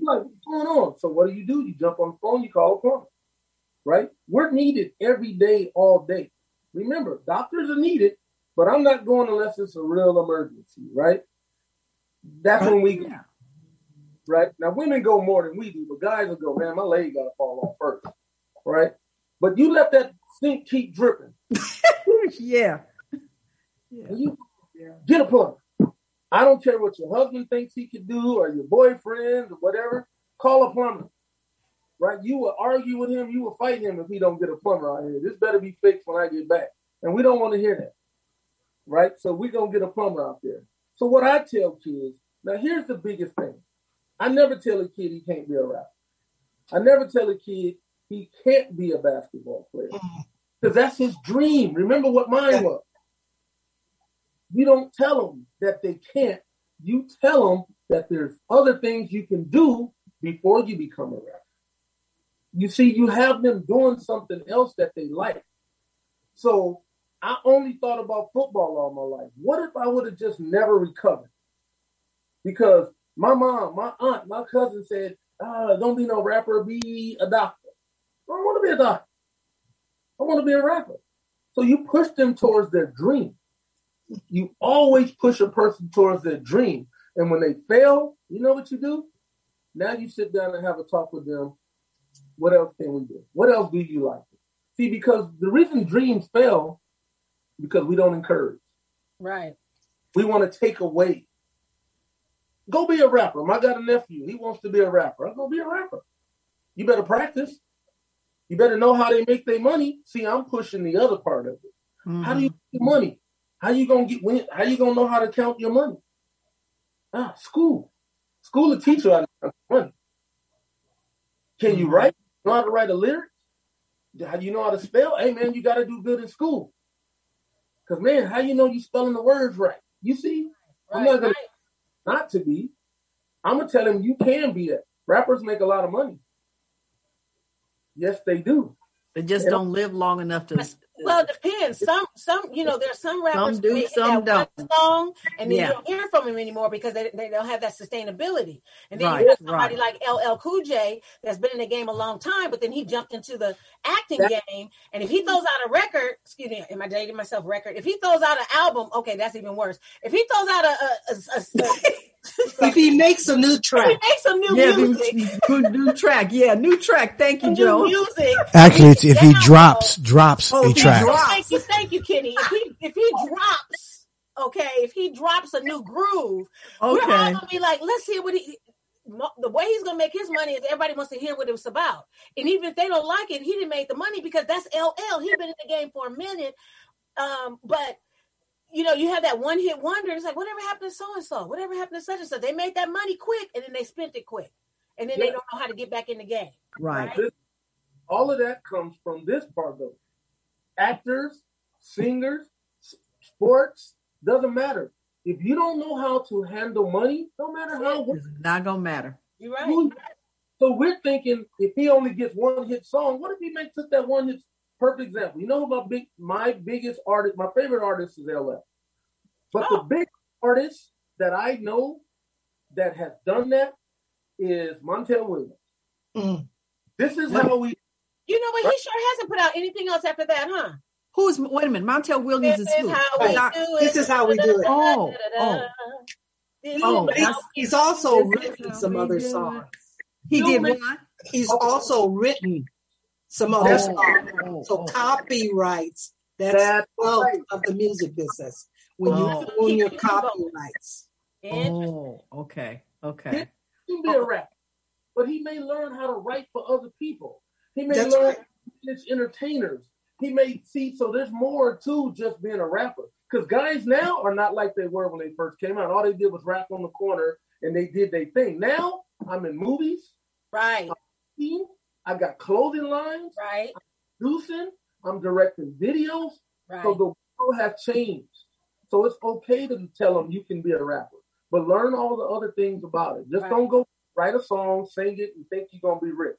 what's going on? So what do you do? You jump on the phone, you call a plumber, right? We're needed every day, all day. Remember, doctors are needed, but I'm not going unless it's a real emergency, right? That's when we go. Right? Now women go more than we do, but guys will go, man, my leg gotta fall off first. Right? But you let that sink keep dripping. yeah. yeah. You yeah. get a plumber. I don't care what your husband thinks he could do or your boyfriend or whatever. Call a plumber. Right? You will argue with him. You will fight him if he don't get a plumber out here. This better be fixed when I get back. And we don't want to hear that. Right? So we're going to get a plumber out there. So what I tell kids, now here's the biggest thing. I never tell a kid he can't be a rapper. I never tell a kid he can't be a basketball player. Because mm-hmm. that's his dream. Remember what mine was. You don't tell them that they can't. You tell them that there's other things you can do before you become a rapper. You see, you have them doing something else that they like. So I only thought about football all my life. What if I would have just never recovered? Because my mom, my aunt, my cousin said, ah, don't be no rapper, be a doctor. I don't want to be a doctor. I want to be a rapper. So you push them towards their dream you always push a person towards their dream. And when they fail, you know what you do? Now you sit down and have a talk with them. What else can we do? What else do you like? See, because the reason dreams fail because we don't encourage. Right. We want to take away. Go be a rapper. I got a nephew. He wants to be a rapper. I'll go be a rapper. You better practice. You better know how they make their money. See, I'm pushing the other part of it. Mm-hmm. How do you get money? How you gonna get when? How you gonna know how to count your money? Ah, school. School will teach you how to count money. Can you mm-hmm. write? Know how to write a lyric? How do you know how to spell? Hey man, you got to do good in school. Cause man, how you know you spelling the words right? You see, right, I'm not gonna right. Not to be. I'm gonna tell him you can be that. Rappers make a lot of money. Yes, they do. They just don't live long enough to well, it depends. Some, some, you know, there's some rappers some do, some don't. song, and then yeah. you don't hear from them anymore because they, they don't have that sustainability. And then right, you have somebody right. like LL Cool J that's been in the game a long time, but then he jumped into the acting that, game. And if he throws out a record, excuse me, am I dating myself? Record. If he throws out an album, okay, that's even worse. If he throws out a, a, a, a if he makes a new track, he makes some new yeah, music. New, new, track, yeah, new track. Thank you, Joe. Music. Actually, it's if he drops drops oh, a track. Drops. Thank you, thank you, Kenny. If he if he drops, okay, if he drops a new groove, okay. we're all gonna be like, let's hear what he. The way he's gonna make his money is everybody wants to hear what it was about, and even if they don't like it, he didn't make the money because that's LL. He's been in the game for a minute, um, but you know, you have that one hit wonder. It's like, whatever happened to so and so? Whatever happened to such and such? They made that money quick and then they spent it quick. And then yeah. they don't know how to get back in the game. Right. right? all of that comes from this part though. Actors, singers, sports, doesn't matter. If you don't know how to handle money, no matter how it's not gonna matter. You're right. So we're thinking if he only gets one hit song, what if he makes just that one hit perfect example. You know who my big, my biggest artist, my favorite artist is LL. But Oh. the big artist that I know that has done that is Montel Williams. Mm. This is how we. You know what? He sure hasn't put out anything else after that, huh? Who's wait a minute? Montel Williams This is is who? how we Doc- do it. This is how we do it. Oh, oh. Oh, he's, he's also written some other songs. He did what? He's also written some other That's- Oh, So oh. copyrights, that's That's the wealth right. of the music business. When Oh. you own your copyrights. Oh, okay, okay. He can be a rapper, but he may learn how to write for other people. He may That's learn right. to manage entertainers. He may see. So there's more to just being a rapper. Because guys now are not like they were when they first came out. All they did was rap on the corner and they did their thing. Now I'm in movies. Right, I got clothing lines. right, I'm Producing. I'm directing videos. right. So the world has changed. So it's okay to tell them you can be a rapper, but learn all the other things about it. Just Right. don't go write a song, sing it, and think you're gonna be rich,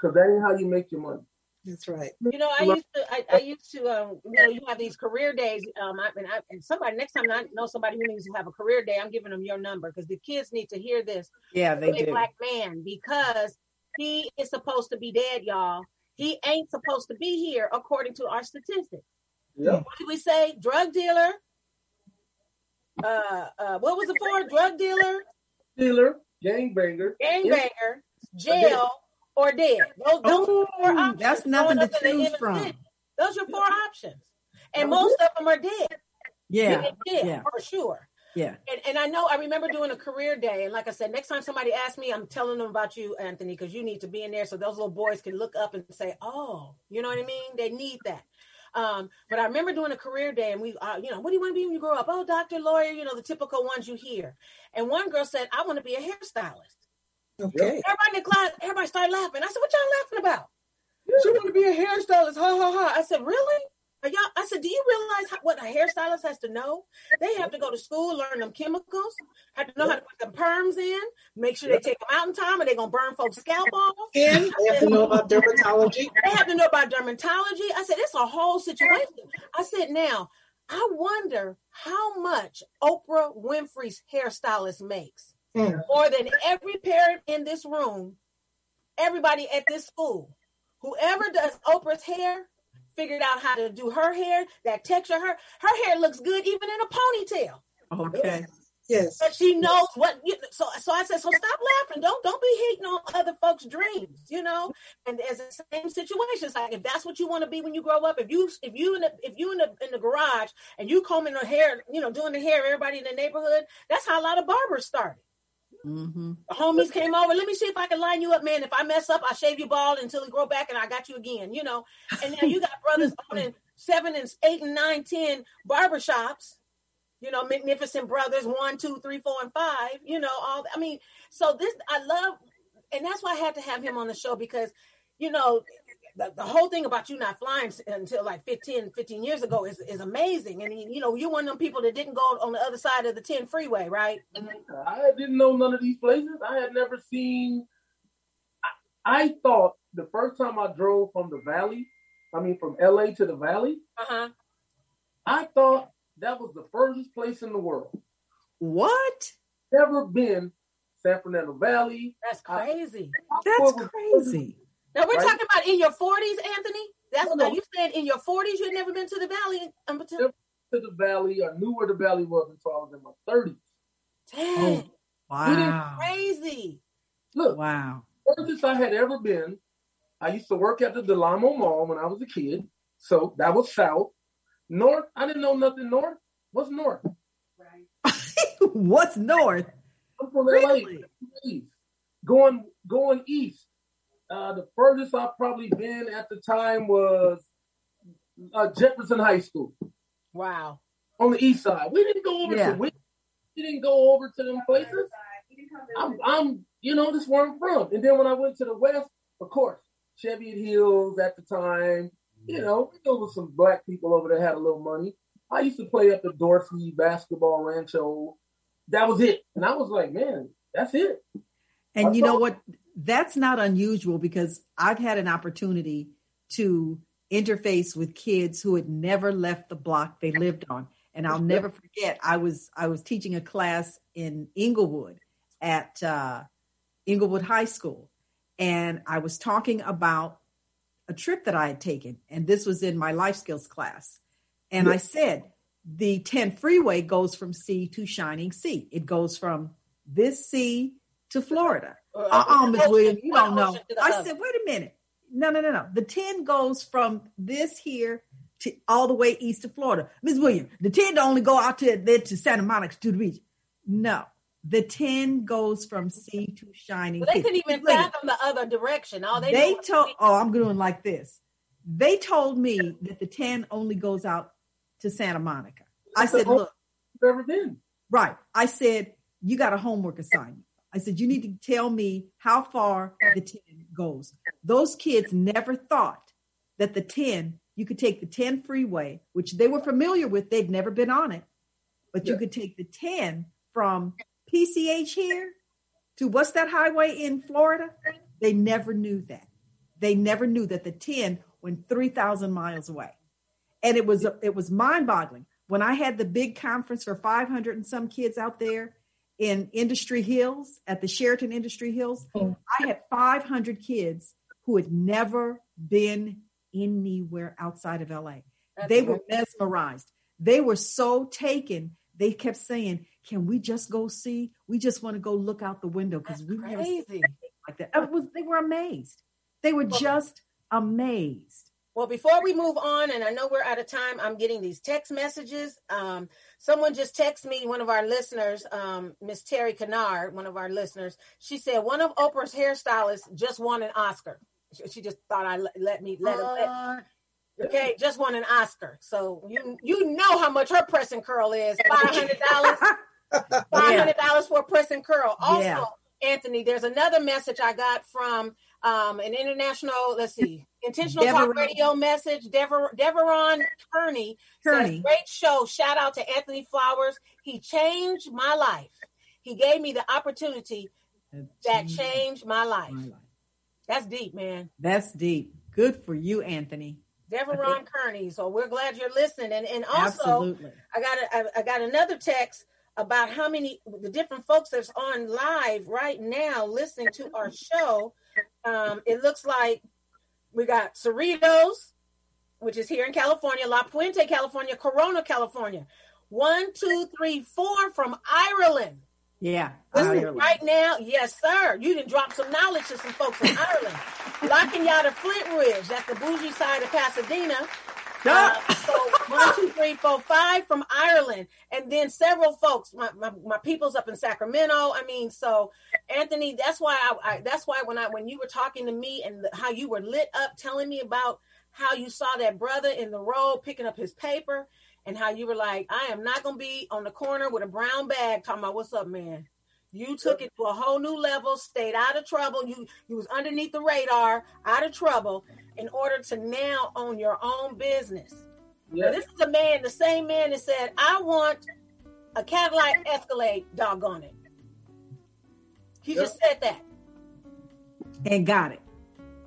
because that ain't how you make your money. That's right. You know, I used to, I, I used to, um, you know, you have these career days. Um, I, and, I, and somebody next time I know somebody who needs to have a career day, I'm giving them your number because the kids need to hear this. Yeah, they Big do. black man because he is supposed to be dead, y'all. He ain't supposed to be here according to our statistics. Yeah. What did we say? Drug dealer. Uh, uh, what was it for? Drug dealer, Dealer, gangbanger, gangbanger, jail, or dead. Those, those are the four Oh, options. that's nothing to choose from. Those are four options, and most of them are dead. Yeah, dead yeah. for sure. Yeah. And, and I know I remember doing a career day, and like I said, next time somebody asks me, I'm telling them about you, Anthony, because you need to be in there so those little boys can look up and say, "Oh, you know what I mean? They need that." Um, but I remember doing a career day, and we, uh, you know, what do you want to be when you grow up? Oh, doctor, lawyer, you know, the typical ones you hear. And one girl said, "I want to be a hairstylist." Okay. Everybody in the class, everybody started laughing. I said, "What y'all laughing about?" She want to be a hairstylist. Ha ha ha! I said, "Really?" Y'all, I said, "Do you realize how, what a hairstylist has to know? They have to go to school, learn them chemicals, have to know how to put the perms in, make sure they take them out in time, or they're gonna burn folks' scalp off. And they have to know about dermatology. They have to know about dermatology." I said, "It's a whole situation." I said, "Now, I wonder how much Oprah Winfrey's hairstylist makes." Mm. more than every parent in this room, everybody at this school, whoever does Oprah's hair, figured out how to do her hair, that texture, her her hair looks good even in a ponytail. Okay. Yes. But she knows what. You, so so I said, so stop laughing. Don't don't be hating on other folks' dreams. You know, and there's the same situation. It's like if that's what you want to be when you grow up. If you if you in the if you in the in the garage and you combing the hair, you know, doing the hair of everybody in the neighborhood. That's how a lot of barbers started. Mm-hmm. The homies came over. Let me see if I can line you up, man. If I mess up, I'll shave you bald until you grow back, and I got you again. You know. And now you got brothers owning seven and eight and nine, ten barbershops. You know, magnificent brothers, one, two, three, four, and five. You know, all. I mean, so this I love, and that's why I had to have him on the show because, you know, the, the whole thing about you not flying until like 15, 15 years ago is, is amazing. And you know, you're one of them people that didn't go on the other side of the 10 freeway, right? I didn't know none of these places. I had never seen. I, I thought the first time I drove from the valley, I mean from LA to the valley, Uh-huh. I thought that was the furthest place in the world. What? Never been San Fernando Valley. That's crazy. That's crazy. Now we're Right. talking about in your 40s, Anthony. That's No, now no. you said in your 40s you had never been to the valley um, until to the valley. I knew where the valley was until I was in my thirties. dang, Wow. crazy. Look, Wow. furthest I had ever been, I used to work at the Del Amo Mall when I was a kid. So that was south. North, I didn't know nothing north. What's north? Right. What's north? I'm from Really? LA. East. Going going east. Uh, the furthest I've probably been at the time was uh, Jefferson High School Wow. on the east side. We didn't go over Yeah. to we, we didn't go over to them places. I'm, I'm, you know, this is where I'm from. And then when I went to the west, of course, Cheviot Hills at the time, you know, we there was some black people over there had a little money. I used to play at the Dorsey Basketball Rancho. That was it. And I was like, man, that's it. And I you know thought- what? That's not unusual because I've had an opportunity to interface with kids who had never left the block they lived on. And I'll never forget, I was I was teaching a class in Inglewood at uh, Inglewood High School, and I was talking about a trip that I had taken, and this was in my life skills class. And I said, the 10 freeway goes from sea to shining sea. It goes from this sea to Florida. Uh uh Ms. Williams, you don't know. I said, wait a minute. No, no, no, no. The 10 goes from this here to all the way east to Florida. Miss Williams, the 10 only go out to there to Santa Monica to the beach. No. The 10 goes from sea to shining. Well, they couldn't even fathom the other direction. All they, they told oh, I'm doing like this. They told me that the 10 only goes out to Santa Monica. I said, look, ever been. Right. I said, you got a homework assignment. I said, you need to tell me how far the 10 goes. Those kids never thought that the 10, you could take the 10 freeway, which they were familiar with, they'd never been on it, but you could take the 10 from PCH here to what's that highway in Florida? They never knew that. They never knew that the 10 went 3,000 miles away. And it was it was mind-boggling. When I had the big conference for 500 and some kids out there in Industry Hills at the Sheraton Industry Hills, oh. I had 500 kids who had never been anywhere outside of LA. That's they were mesmerized. They were so taken. They kept saying, "Can we just go see? We just want to go look out the window because we never seen like that." Was, they were amazed. They were just amazed. Well, before we move on, and I know we're out of time, I'm getting these text messages. Um, someone just texted me, one of our listeners, um, Miss Terry Kennard, one of our listeners. She said one of Oprah's hairstylists just won an Oscar. She just thought I let, let me let. Let, okay, just won an Oscar. So you you know how much her press and curl is five hundred dollars. Five hundred dollars for a press and curl. Also, yeah. Anthony, there's another message I got from um, an international. Let's see Intentional Deveron. Talk Radio message. Dever, Deveron Kearney Kearney. Says, Great show. Shout out to Anthony Flowers. He changed my life. He gave me the opportunity that changed my life. my life. That's deep, man. That's deep. Good for you, Anthony. Deveron Kearney. So we're glad you're listening. And and also Absolutely. I got a, I, I got another text about how many the different folks that's on live right now listening to our show. Um, it looks like we got Cerritos, which is here in California, La Puente, California, Corona, California. One, two, three, four from Ireland. Yeah. Ireland. right now, yes, sir. You didn't drop some knowledge to some folks in Ireland. Locking y'all to Flint Ridge, that's the bougie side of Pasadena. Uh, so one, two, three, four, five from Ireland, and then several folks. My, my, my people's up in Sacramento. I mean, so Anthony, that's why I, I, that's why when I when you were talking to me and the, how you were lit up, telling me about how you saw that brother in the road picking up his paper, and how you were like, I am not gonna be on the corner with a brown bag talking about what's up, man. You took it to a whole new level, stayed out of trouble. You you was underneath the radar, out of trouble, in order to now own your own business. Yes. Now, this is a man, the same man that said, I want a Cadillac Escalade, doggone it. He yep. just said that. And got it.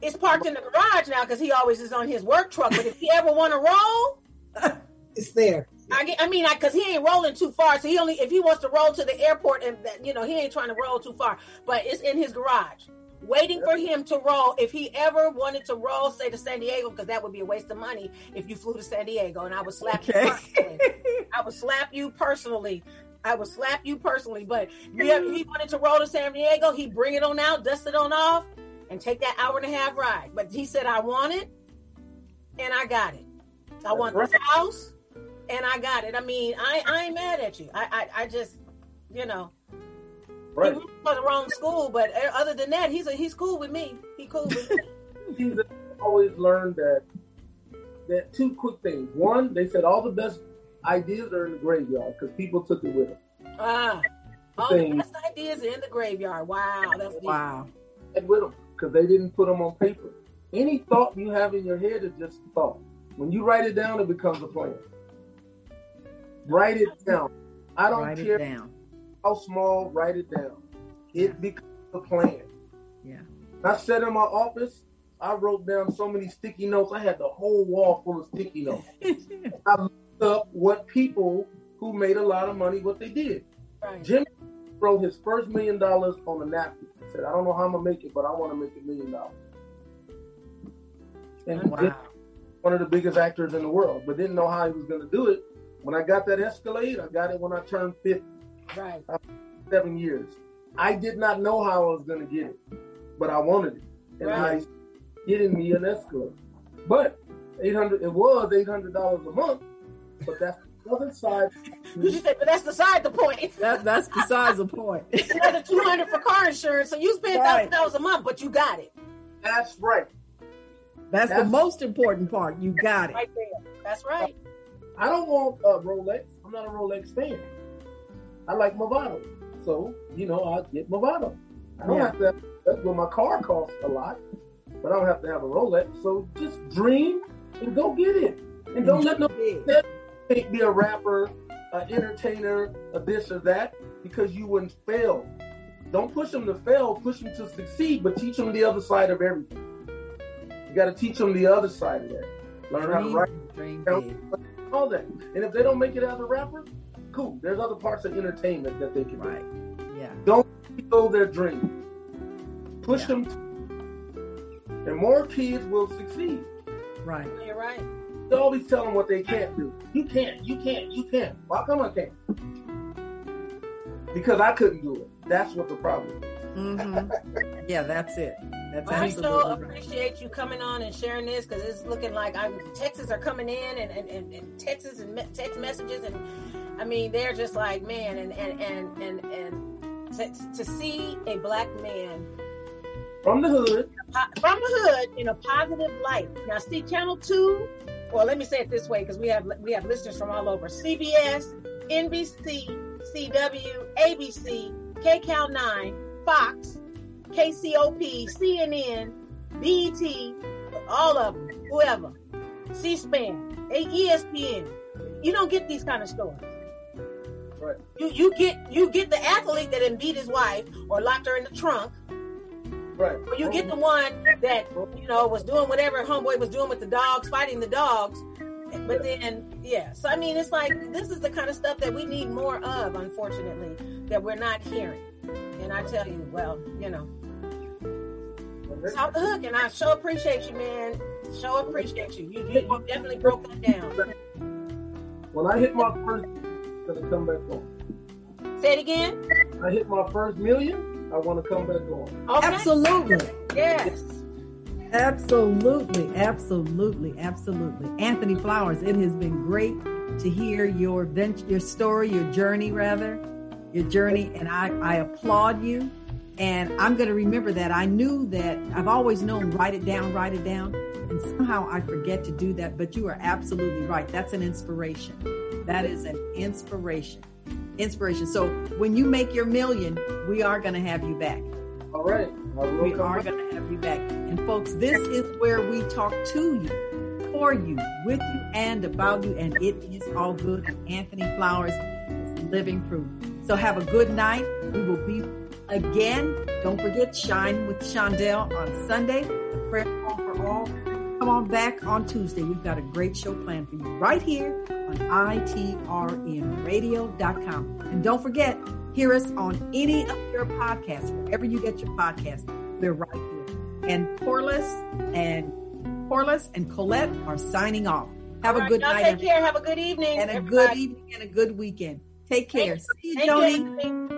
It's parked in the garage now because he always is on his work truck. But if he ever want to roll, it's there. I, I mean, because he ain't rolling too far. So he only if he wants to roll to the airport, and you know he ain't trying to roll too far. But it's in his garage waiting for him to roll. If he ever wanted to roll, say to San Diego, because that would be a waste of money if you flew to San Diego, and I would slap okay. you personally. I would slap you personally. I would slap you personally. But he wanted to roll to San Diego, he'd bring it on out, dust it on off, and take that hour and a half ride. But he said, I want it, and I got it. I want this house, and I got it. I mean, I, I ain't mad at you. I, I, I just, you know, Right. He went to the wrong school, but uh, other than that, he's a, he's cool with me. He cool with me. he's always learned that that two quick things. One, they said all the best ideas are in the graveyard because people took it with them. Ah, all the best ideas are in the graveyard. Wow, that's deep. wow. And with them because they didn't put them on paper. Any thought you have in your head is just a thought. When you write it down, it becomes a plan. Write it down. I don't write care. It down how small, write it down. It becomes a plan. Yeah. I sat in my office I wrote down so many sticky notes. I had the whole wall full of sticky notes. I looked up what people who made a lot of money, what they did. Right. Jimmy wrote his first million dollars on a napkin. He said, I don't know how I'm gonna make it, but I want to make a million dollars. And Jimmy, one of the biggest actors in the world, but didn't know how he was gonna do it. When I got that Escalade, I got it when I turned 50, Right. Uh, seven years. I did not know how I was gonna get it, but I wanted it. And Right. I getting me an Escalade. But 800 it was $800 a month, but that's the other side. You just say, but that's beside the point. That, that's besides the point. It's another two hundred for car insurance, so you spend thousand dollars a month, but you got it That's right. That's the most important part. You got it. right there. That's right. I don't want a Rolex. I'm not a Rolex fan. I like Movado. So, you know, I get Movado. I don't Yeah. have to have, that's what my car costs a lot, but I don't have to have a Rolex. So just dream and go get it. And don't mm-hmm. let no can't be a rapper, an entertainer, a this or that, because you wouldn't fail. Don't push them to fail, push them to succeed, but teach them the other side of everything. You got to teach them the other side of that. Learn how to write Dream, dream Count- big. all that. And if they don't make it as a rapper, cool. There's other parts of entertainment that they can do. Yeah. Don't kill their dream. Push Yeah. them, to, and more kids will succeed. Right. You're right. You always tell them what they can't do. You can't. You can't. You can't. Why come I can't? Because I couldn't do it. That's what the problem is. hmm Yeah, that's it. That's I absolutely so appreciate you coming on and sharing this because it's looking like I'm texts are coming in and and, and, and texts and me- text messages and I mean they're just like man and and and and and to, to see a black man From the hood, from the hood in a positive light. Now, see, Channel Two, or let me say it this way, because we have we have listeners from all over: CBS, NBC, CW, ABC, KCAL Nine, Fox, KCOP, CNN, BET, all of them, whoever, C-SPAN, ESPN. You don't get these kind of stories. Right. You you get you get the athlete that beat his wife or locked her in the trunk. Right? Or you get the one that you know was doing whatever homeboy was doing with the dogs, fighting the dogs. But then, yeah. So I mean, it's like this is the kind of stuff that we need more of, unfortunately, that we're not hearing. And I tell you, well, you know, it's off the hook, and I sure appreciate you, man. Sure appreciate you. You, you, you definitely broke that down. When I hit my first, gonna come back on. Say it again. I hit my first million. I want to come back on. Okay. Absolutely. Yes. Absolutely, absolutely, absolutely. Anthony Flowers, it has been great to hear your vent- your story, your journey rather, your journey, and I, I applaud you. And I'm going to remember that. I knew that I've always known write it down, write it down, and somehow I forget to do that. But you are absolutely right. That's an inspiration. That is an inspiration. Inspiration. So when you make your million, we are going to have you back. All right. We are going to have you back. And folks, this is where we talk to you, for you, with you, and about you. And it is all good. And Anthony Flowers is living proof. So have a good night. We will be again. Don't forget, Shine with Shondell on Sunday. The prayer call for all. Come on back on Tuesday. We've got a great show planned for you right here on itrnradio.com. And don't forget, hear us on any of your podcasts, wherever you get your podcasts. We're right here. And Corliss and Corliss and Collette are signing off. Have All a right, good night Take everybody, care. Have a good evening. and a everybody. good evening and a good weekend. Take care. See you, Thank you, Joni. Anthony.